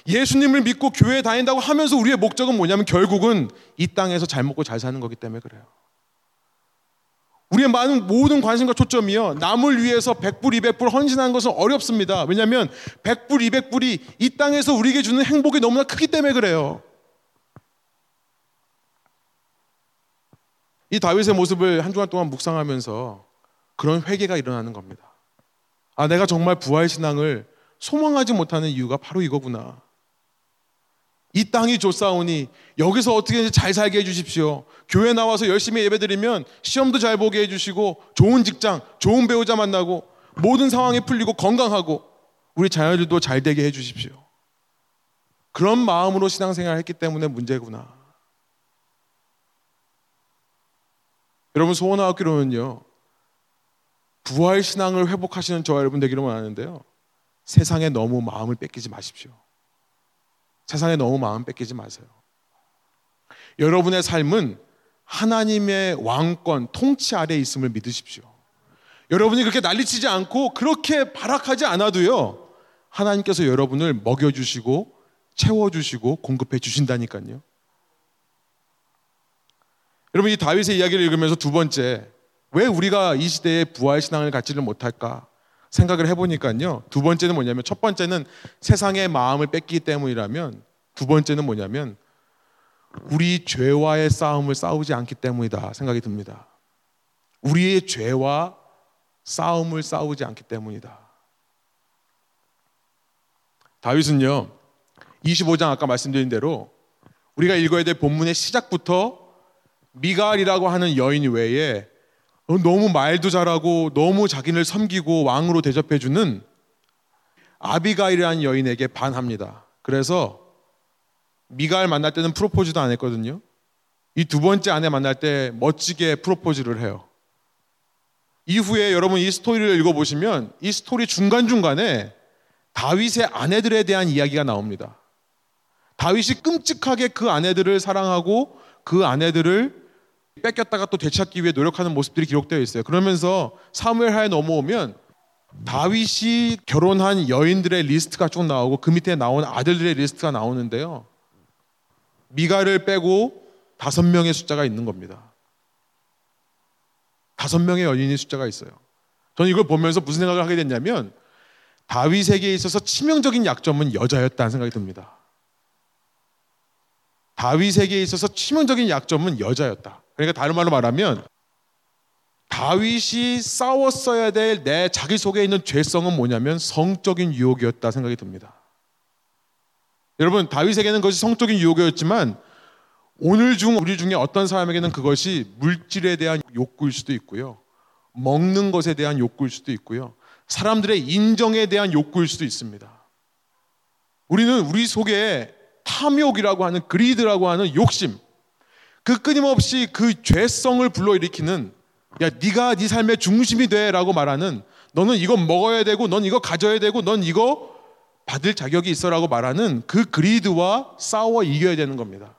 예수님을 믿고 교회에 다닌다고 하면서 우리의 목적은 뭐냐면 결국은 이 땅에서 잘 먹고 잘 사는 거기 때문에 그래요. 우리의 많은 모든 관심과 초점이요. 남을 위해서 100불, 200불 헌신하는 것은 어렵습니다. 왜냐하면 100불, 200불이 이 땅에서 우리에게 주는 행복이 너무나 크기 때문에 그래요. 이 다윗의 모습을 한 주간 동안 묵상하면서 그런 회개가 일어나는 겁니다. 아, 내가 정말 부활 신앙을 소망하지 못하는 이유가 바로 이거구나. 이 땅이 좋사오니 여기서 어떻게 잘 살게 해주십시오. 교회 나와서 열심히 예배드리면 시험도 잘 보게 해주시고 좋은 직장, 좋은 배우자 만나고 모든 상황이 풀리고 건강하고 우리 자녀들도 잘 되게 해주십시오. 그런 마음으로 신앙생활을 했기 때문에 문제구나. 여러분 소원하옵기로는요. 부활 신앙을 회복하시는 저와 여러분 되기를 원하는데요. 세상에 너무 마음을 뺏기지 마십시오. 세상에 너무 마음 뺏기지 마세요. 여러분의 삶은 하나님의 왕권, 통치 아래 있음을 믿으십시오. 여러분이 그렇게 난리치지 않고 그렇게 발악하지 않아도요. 하나님께서 여러분을 먹여주시고 채워주시고 공급해 주신다니까요. 여러분 이 다윗의 이야기를 읽으면서 두 번째 왜 우리가 이 시대에 부활 신앙을 갖지를 못할까 생각을 해보니까요. 두 번째는 뭐냐면 첫 번째는 세상의 마음을 뺏기 때문이라면 두 번째는 뭐냐면 우리 죄와의 싸움을 싸우지 않기 때문이다 생각이 듭니다. 우리의 죄와 싸움을 싸우지 않기 때문이다. 다윗은요, 25장 아까 말씀드린 대로 우리가 읽어야 될 본문의 시작부터 미갈이라고 하는 여인 외에 너무 말도 잘하고 너무 자기를 섬기고 왕으로 대접해주는 아비가일이라는 여인에게 반합니다. 그래서 미갈 만날 때는 프로포즈도 안 했거든요. 이 두 번째 아내 만날 때 멋지게 프로포즈를 해요. 이후에 여러분 이 스토리를 읽어보시면 이 스토리 중간중간에 다윗의 아내들에 대한 이야기가 나옵니다. 다윗이 끔찍하게 그 아내들을 사랑하고 그 아내들을 뺏겼다가 또 되찾기 위해 노력하는 모습들이 기록되어 있어요. 그러면서 사무엘 하에 넘어오면 다윗이 결혼한 여인들의 리스트가 쭉 나오고 그 밑에 나온 아들들의 리스트가 나오는데요. 미가를 빼고 다섯 명의 숫자가 있는 겁니다. 다섯 명의 여인의 숫자가 있어요. 저는 이걸 보면서 무슨 생각을 하게 됐냐면 다윗에게 있어서 치명적인 약점은 여자였다는 생각이 듭니다. 다윗에게 있어서 치명적인 약점은 여자였다. 그러니까 다른 말로 말하면 다윗이 싸웠어야 될 내 자기 속에 있는 죄성은 뭐냐면 성적인 유혹이었다 생각이 듭니다. 여러분 다윗에게는 그것이 성적인 유혹이었지만 오늘 중 우리 중에 어떤 사람에게는 그것이 물질에 대한 욕구일 수도 있고요. 먹는 것에 대한 욕구일 수도 있고요. 사람들의 인정에 대한 욕구일 수도 있습니다. 우리는 우리 속에 탐욕이라고 하는 그리드라고 하는 욕심, 그 끊임없이 그 죄성을 불러일으키는 야 네가 네 삶의 중심이 돼라고 말하는 너는 이거 먹어야 되고 넌 이거 가져야 되고 넌 이거 받을 자격이 있어라고 말하는 그 그리드와 싸워 이겨야 되는 겁니다.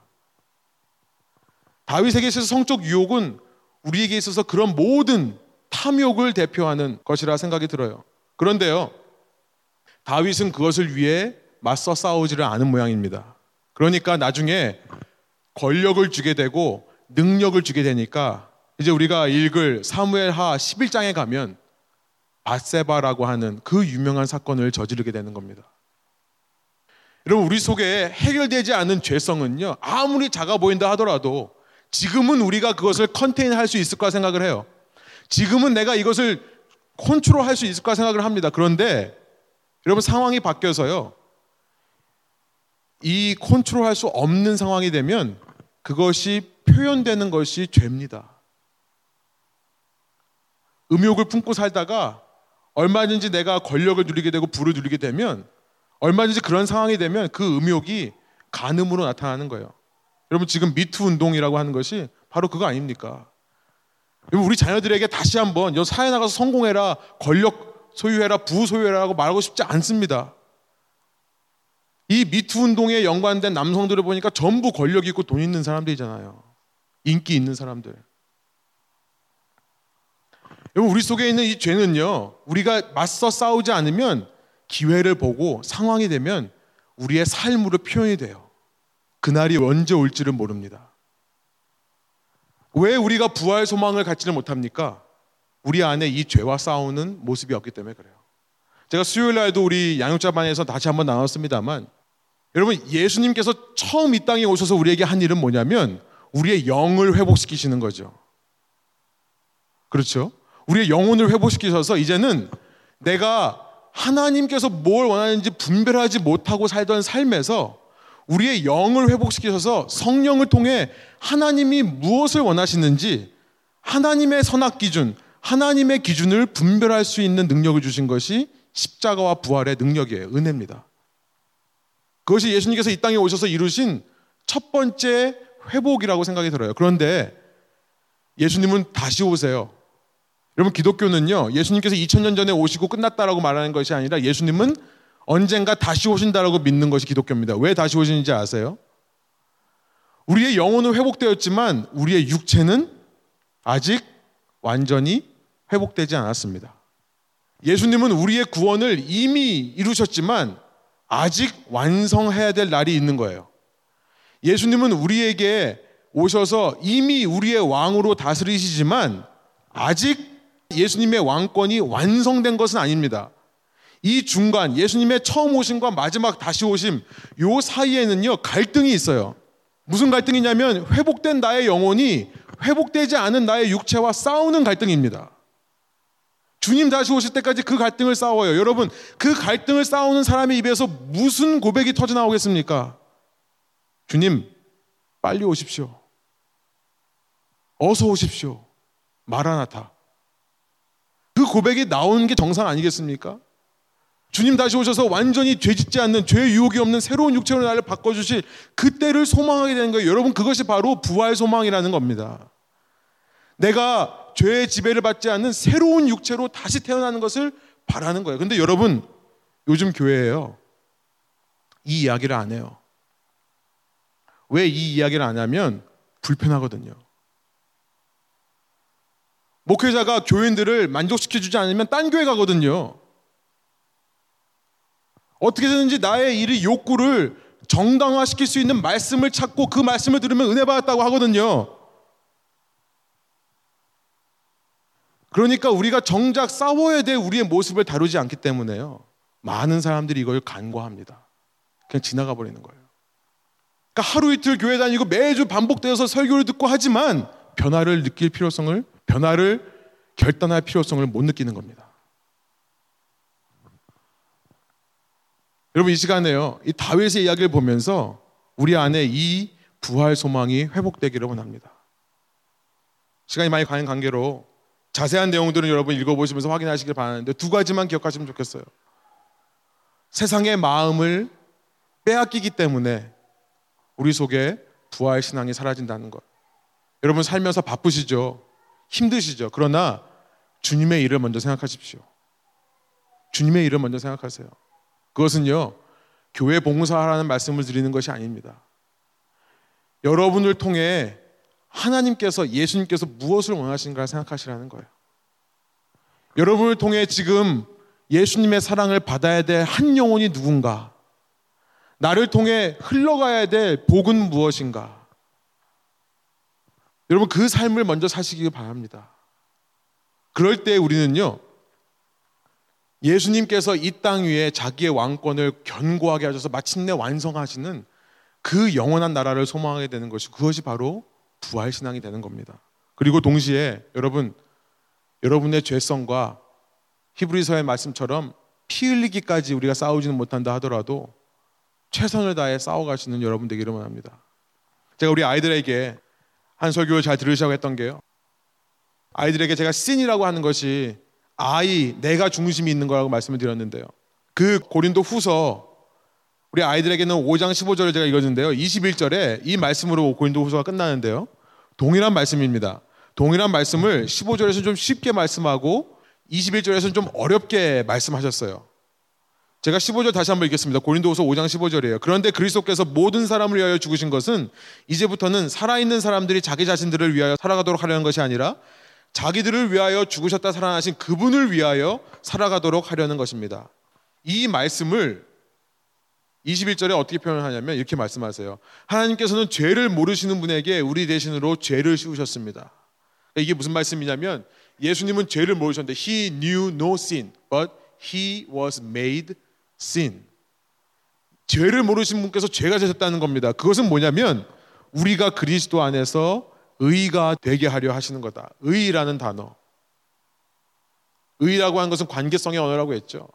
다윗에게 있어서 성적 유혹은 우리에게 있어서 그런 모든 탐욕을 대표하는 것이라 생각이 들어요. 그런데요, 다윗은 그것을 위해 맞서 싸우지를 않은 모양입니다. 그러니까 나중에 권력을 주게 되고 능력을 주게 되니까 이제 우리가 읽을 사무엘하 11장에 가면 바세바라고 하는 그 유명한 사건을 저지르게 되는 겁니다. 여러분 우리 속에 해결되지 않은 죄성은요 아무리 작아 보인다 하더라도 지금은 우리가 그것을 컨테인할 수 있을 까 생각을 해요. 지금은 내가 이것을 컨트롤할 수 있을 까 생각을 합니다. 그런데 여러분 상황이 바뀌어서요 이 컨트롤할 수 없는 상황이 되면 그것이 표현되는 것이 죄입니다. 음욕을 품고 살다가 얼마든지 내가 권력을 누리게 되고 부를 누리게 되면 얼마든지 그런 상황이 되면 그 음욕이 간음으로 나타나는 거예요. 여러분 지금 미투 운동이라고 하는 것이 바로 그거 아닙니까? 우리 자녀들에게 다시 한번 여 사회 나가서 성공해라, 권력 소유해라, 부 소유해라고 말하고 싶지 않습니다. 이 미투 운동에 연관된 남성들을 보니까 전부 권력 있고 돈 있는 사람들이잖아요. 인기 있는 사람들. 여러분 우리 속에 있는 이 죄는요. 우리가 맞서 싸우지 않으면 기회를 보고 상황이 되면 우리의 삶으로 표현이 돼요. 그날이 언제 올지를 모릅니다. 왜 우리가 부활 소망을 갖지를 못합니까? 우리 안에 이 죄와 싸우는 모습이 없기 때문에 그래요. 제가 수요일 날도 우리 양육자반에서 다시 한번 나눴습니다만 여러분 예수님께서 처음 이 땅에 오셔서 우리에게 한 일은 뭐냐면 우리의 영을 회복시키시는 거죠. 그렇죠? 우리의 영혼을 회복시키셔서 이제는 내가 하나님께서 뭘 원하는지 분별하지 못하고 살던 삶에서 우리의 영을 회복시키셔서 성령을 통해 하나님이 무엇을 원하시는지 하나님의 선악 기준, 하나님의 기준을 분별할 수 있는 능력을 주신 것이 십자가와 부활의 능력이에요. 은혜입니다. 그것이 예수님께서 이 땅에 오셔서 이루신 첫 번째 회복이라고 생각이 들어요. 그런데 예수님은 다시 오세요. 여러분 기독교는요. 예수님께서 2000년 전에 오시고 끝났다라고 말하는 것이 아니라 예수님은 언젠가 다시 오신다라고 믿는 것이 기독교입니다. 왜 다시 오시는지 아세요? 우리의 영혼은 회복되었지만 우리의 육체는 아직 완전히 회복되지 않았습니다. 예수님은 우리의 구원을 이미 이루셨지만 아직 완성해야 될 날이 있는 거예요. 예수님은 우리에게 오셔서 이미 우리의 왕으로 다스리시지만 아직 예수님의 왕권이 완성된 것은 아닙니다. 이 중간 예수님의 처음 오심과 마지막 다시 오심 요 사이에는요 갈등이 있어요. 무슨 갈등이냐면 회복된 나의 영혼이 회복되지 않은 나의 육체와 싸우는 갈등입니다. 주님 다시 오실 때까지 그 갈등을 싸워요. 여러분, 그 갈등을 싸우는 사람의 입에서 무슨 고백이 터져 나오겠습니까? 주님, 빨리 오십시오. 어서 오십시오. 마라나타. 그 고백이 나오는 게 정상 아니겠습니까? 주님 다시 오셔서 완전히 죄 짓지 않는 죄 유혹이 없는 새로운 육체로 나를 바꿔주실 그때를 소망하게 되는 거예요. 여러분 그것이 바로 부활 소망이라는 겁니다. 내가 죄의 지배를 받지 않는 새로운 육체로 다시 태어나는 것을 바라는 거예요. 근데 여러분 요즘 교회에요. 이 이야기를 안 해요. 왜 이 이야기를 안 하면 불편하거든요. 목회자가 교인들을 만족시켜주지 않으면 딴 교회 가거든요. 어떻게든지 나의 일의 욕구를 정당화시킬 수 있는 말씀을 찾고 그 말씀을 들으면 은혜 받았다고 하거든요. 그러니까 우리가 정작 싸워야 될 우리의 모습을 다루지 않기 때문에요. 많은 사람들이 이걸 간과합니다. 그냥 지나가 버리는 거예요. 그러니까 하루 이틀 교회 다니고 매주 반복되어서 설교를 듣고 하지만 변화를 느낄 필요성을 변화를 결단할 필요성을 못 느끼는 겁니다. 여러분 이 시간에요. 이 다윗의 이야기를 보면서 우리 안에 이 부활 소망이 회복되기를 원합니다. 시간이 많이 가는 관계로 자세한 내용들은 여러분 읽어보시면서 확인하시길 바라는데 두 가지만 기억하시면 좋겠어요. 세상의 마음을 빼앗기기 때문에 우리 속에 부활 신앙이 사라진다는 것. 여러분 살면서 바쁘시죠? 힘드시죠? 그러나 주님의 일을 먼저 생각하십시오. 주님의 일을 먼저 생각하세요. 그것은요, 교회 봉사하라는 말씀을 드리는 것이 아닙니다. 여러분을 통해 하나님께서 예수님께서 무엇을 원하신가 생각하시라는 거예요. 여러분을 통해 지금 예수님의 사랑을 받아야 될 한 영혼이 누군가? 나를 통해 흘러가야 될 복은 무엇인가? 여러분 그 삶을 먼저 사시기 바랍니다. 그럴 때 우리는요, 예수님께서 이 땅 위에 자기의 왕권을 견고하게 하셔서 마침내 완성하시는 그 영원한 나라를 소망하게 되는 것이 그것이 바로 부활 신앙이 되는 겁니다. 그리고 동시에 여러분 여러분의 죄성과 히브리서의 말씀처럼 피 흘리기까지 우리가 싸우지는 못한다 하더라도 최선을 다해 싸워가시는 여러분 되기를 원합니다. 제가 우리 아이들에게 한 설교를 잘 들으시라고 했던 게요. 아이들에게 제가 씬이라고 하는 것이 아이, 내가 중심이 있는 거라고 말씀을 드렸는데요. 그 고린도 후서 우리 아이들에게는 5장 15절을 제가 읽었는데요. 21절에 이 말씀으로 고린도 후서가 끝나는데요. 동일한 말씀입니다. 동일한 말씀을 15절에서는 좀 쉽게 말씀하고 21절에서는 좀 어렵게 말씀하셨어요. 제가 15절 다시 한번 읽겠습니다. 고린도후서 5장 15절이에요. 그런데 그리스도께서 모든 사람을 위하여 죽으신 것은 이제부터는 살아있는 사람들이 자기 자신들을 위하여 살아가도록 하려는 것이 아니라 자기들을 위하여 죽으셨다 살아나신 그분을 위하여 살아가도록 하려는 것입니다. 이 말씀을 21절에 어떻게 표현하냐면 이렇게 말씀하세요. 하나님께서는 죄를 모르시는 분에게 우리 대신으로 죄를 씌우셨습니다. 그러니까 이게 무슨 말씀이냐면 예수님은 죄를 모르셨는데 He knew no sin, but He was made sin. 죄를 모르신 분께서 죄가 되셨다는 겁니다. 그것은 뭐냐면 우리가 그리스도 안에서 의가 되게 하려 하시는 거다. 의라는 단어. 의라고 하는 것은 관계성의 언어라고 했죠.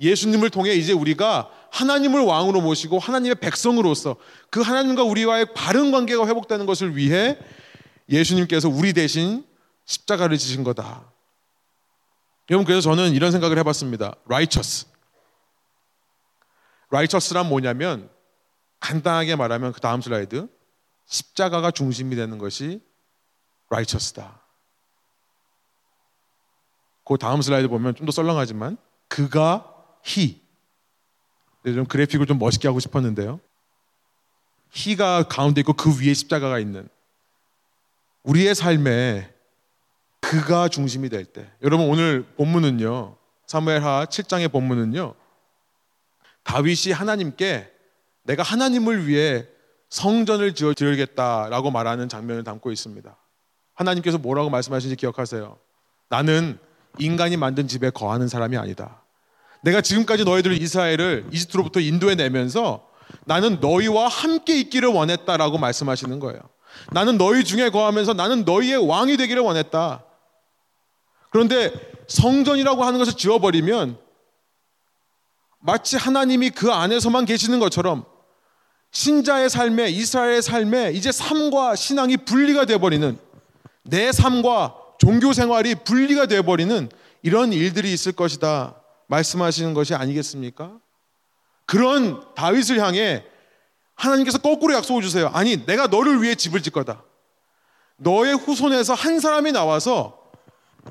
예수님을 통해 이제 우리가 하나님을 왕으로 모시고 하나님의 백성으로서 그 하나님과 우리와의 바른 관계가 회복되는 것을 위해 예수님께서 우리 대신 십자가를 지신 거다. 여러분 그래서 저는 이런 생각을 해봤습니다. righteous. righteous란 뭐냐면 간단하게 말하면 그 다음 슬라이드 십자가가 중심이 되는 것이 righteous다. 그 다음 슬라이드 보면 좀 더 썰렁하지만 그가 he. 좀 그래픽을 좀 멋있게 하고 싶었는데요. he가 가운데 있고 그 위에 십자가가 있는 우리의 삶에 그가 중심이 될 때. 여러분 오늘 본문은요. 사무엘하 7장의 본문은요. 다윗이 하나님께 내가 하나님을 위해 성전을 지어 드리겠다라고 말하는 장면을 담고 있습니다. 하나님께서 뭐라고 말씀하시는지 기억하세요. 나는 인간이 만든 집에 거하는 사람이 아니다. 내가 지금까지 너희들 이스라엘을 이집트로부터 인도해 내면서 나는 너희와 함께 있기를 원했다라고 말씀하시는 거예요. 나는 너희 중에 거하면서 나는 너희의 왕이 되기를 원했다. 그런데 성전이라고 하는 것을 지어버리면 마치 하나님이 그 안에서만 계시는 것처럼 신자의 삶에 이스라엘의 삶에 이제 삶과 신앙이 분리가 되어버리는 내 삶과 종교 생활이 분리가 되어버리는 이런 일들이 있을 것이다 말씀하시는 것이 아니겠습니까? 그런 다윗을 향해 하나님께서 거꾸로 약속을 주세요. 아니, 내가 너를 위해 집을 짓 거다. 너의 후손에서 한 사람이 나와서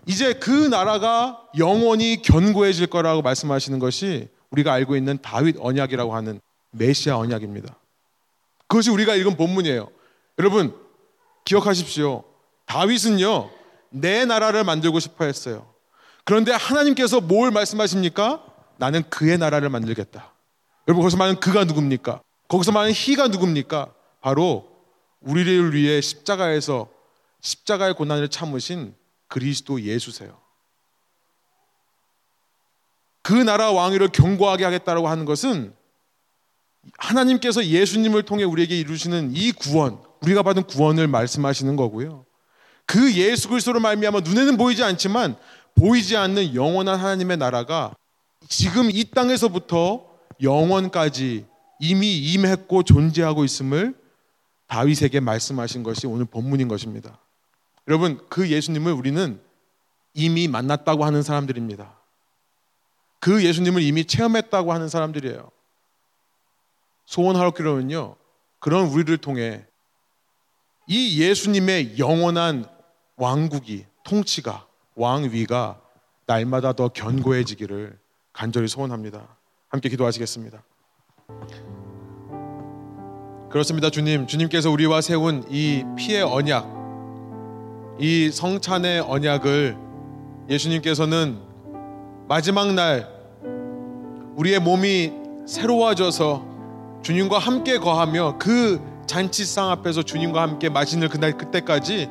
이제 그 나라가 영원히 견고해질 거라고 말씀하시는 것이 우리가 알고 있는 다윗 언약이라고 하는 메시아 언약입니다. 그것이 우리가 읽은 본문이에요. 여러분, 기억하십시오. 다윗은요, 내 나라를 만들고 싶어 했어요. 그런데 하나님께서 뭘 말씀하십니까? 나는 그의 나라를 만들겠다. 여러분, 거기서 말하는 그가 누굽니까? 거기서 말하는 희가 누굽니까? 바로 우리를 위해 십자가에서 십자가의 고난을 참으신 그리스도 예수세요. 그 나라 왕위를 견고하게 하겠다라고 하는 것은 하나님께서 예수님을 통해 우리에게 이루시는 이 구원, 우리가 받은 구원을 말씀하시는 거고요. 그 예수 그리스도로 말미암아 눈에는 보이지 않지만 보이지 않는 영원한 하나님의 나라가 지금 이 땅에서부터 영원까지 이미 임했고 존재하고 있음을 다윗에게 말씀하신 것이 오늘 본문인 것입니다. 여러분, 그 예수님을 우리는 이미 만났다고 하는 사람들입니다. 그 예수님을 이미 체험했다고 하는 사람들이에요. 소원하옵기로는요, 그런 우리를 통해 이 예수님의 영원한 왕국이, 통치가, 왕위가 날마다 더 견고해지기를 간절히 소원합니다. 함께 기도하시겠습니다. 그렇습니다, 주님. 주님께서 우리와 세운 이 피의 언약, 이 성찬의 언약을 예수님께서는 마지막 날 우리의 몸이 새로워져서 주님과 함께 거하며 그 잔치상 앞에서 주님과 함께 마시는 그날 그때까지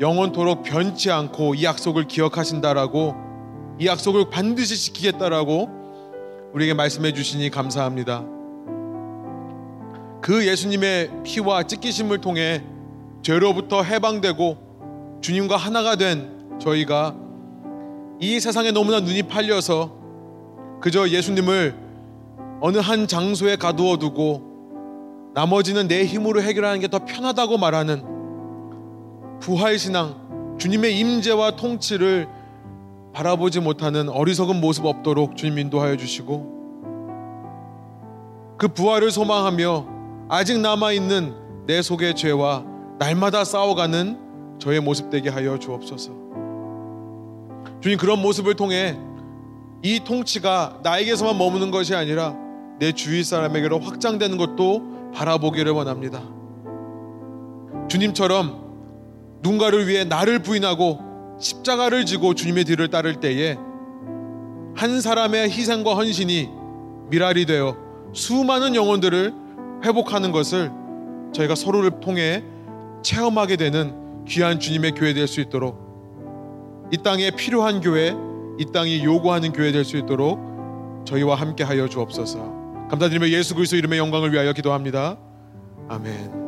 영원토록 변치 않고 이 약속을 기억하신다라고 이 약속을 반드시 지키겠다라고 우리에게 말씀해 주시니 감사합니다. 그 예수님의 피와 찢기심을 통해 죄로부터 해방되고 주님과 하나가 된 저희가 이 세상에 너무나 눈이 팔려서 그저 예수님을 어느 한 장소에 가두어 두고 나머지는 내 힘으로 해결하는 게 더 편하다고 말하는 부활 신앙, 주님의 임재와 통치를 바라보지 못하는 어리석은 모습 없도록 주님 인도하여 주시고 그 부활을 소망하며 아직 남아 있는 내 속의 죄와 날마다 싸워가는 저의 모습 되게 하여 주옵소서. 주님 그런 모습을 통해 이 통치가 나에게서만 머무는 것이 아니라 내 주위 사람에게로 확장되는 것도 바라보기를 원합니다. 주님처럼 누군가를 위해 나를 부인하고 십자가를 지고 주님의 뒤를 따를 때에 한 사람의 희생과 헌신이 미랄이 되어 수많은 영혼들을 회복하는 것을 저희가 서로를 통해 체험하게 되는 귀한 주님의 교회 될 수 있도록 이 땅에 필요한 교회, 이 땅이 요구하는 교회 될 수 있도록 저희와 함께 하여 주옵소서. 감사드리며 예수 그리스도 이름의 영광을 위하여 기도합니다. 아멘.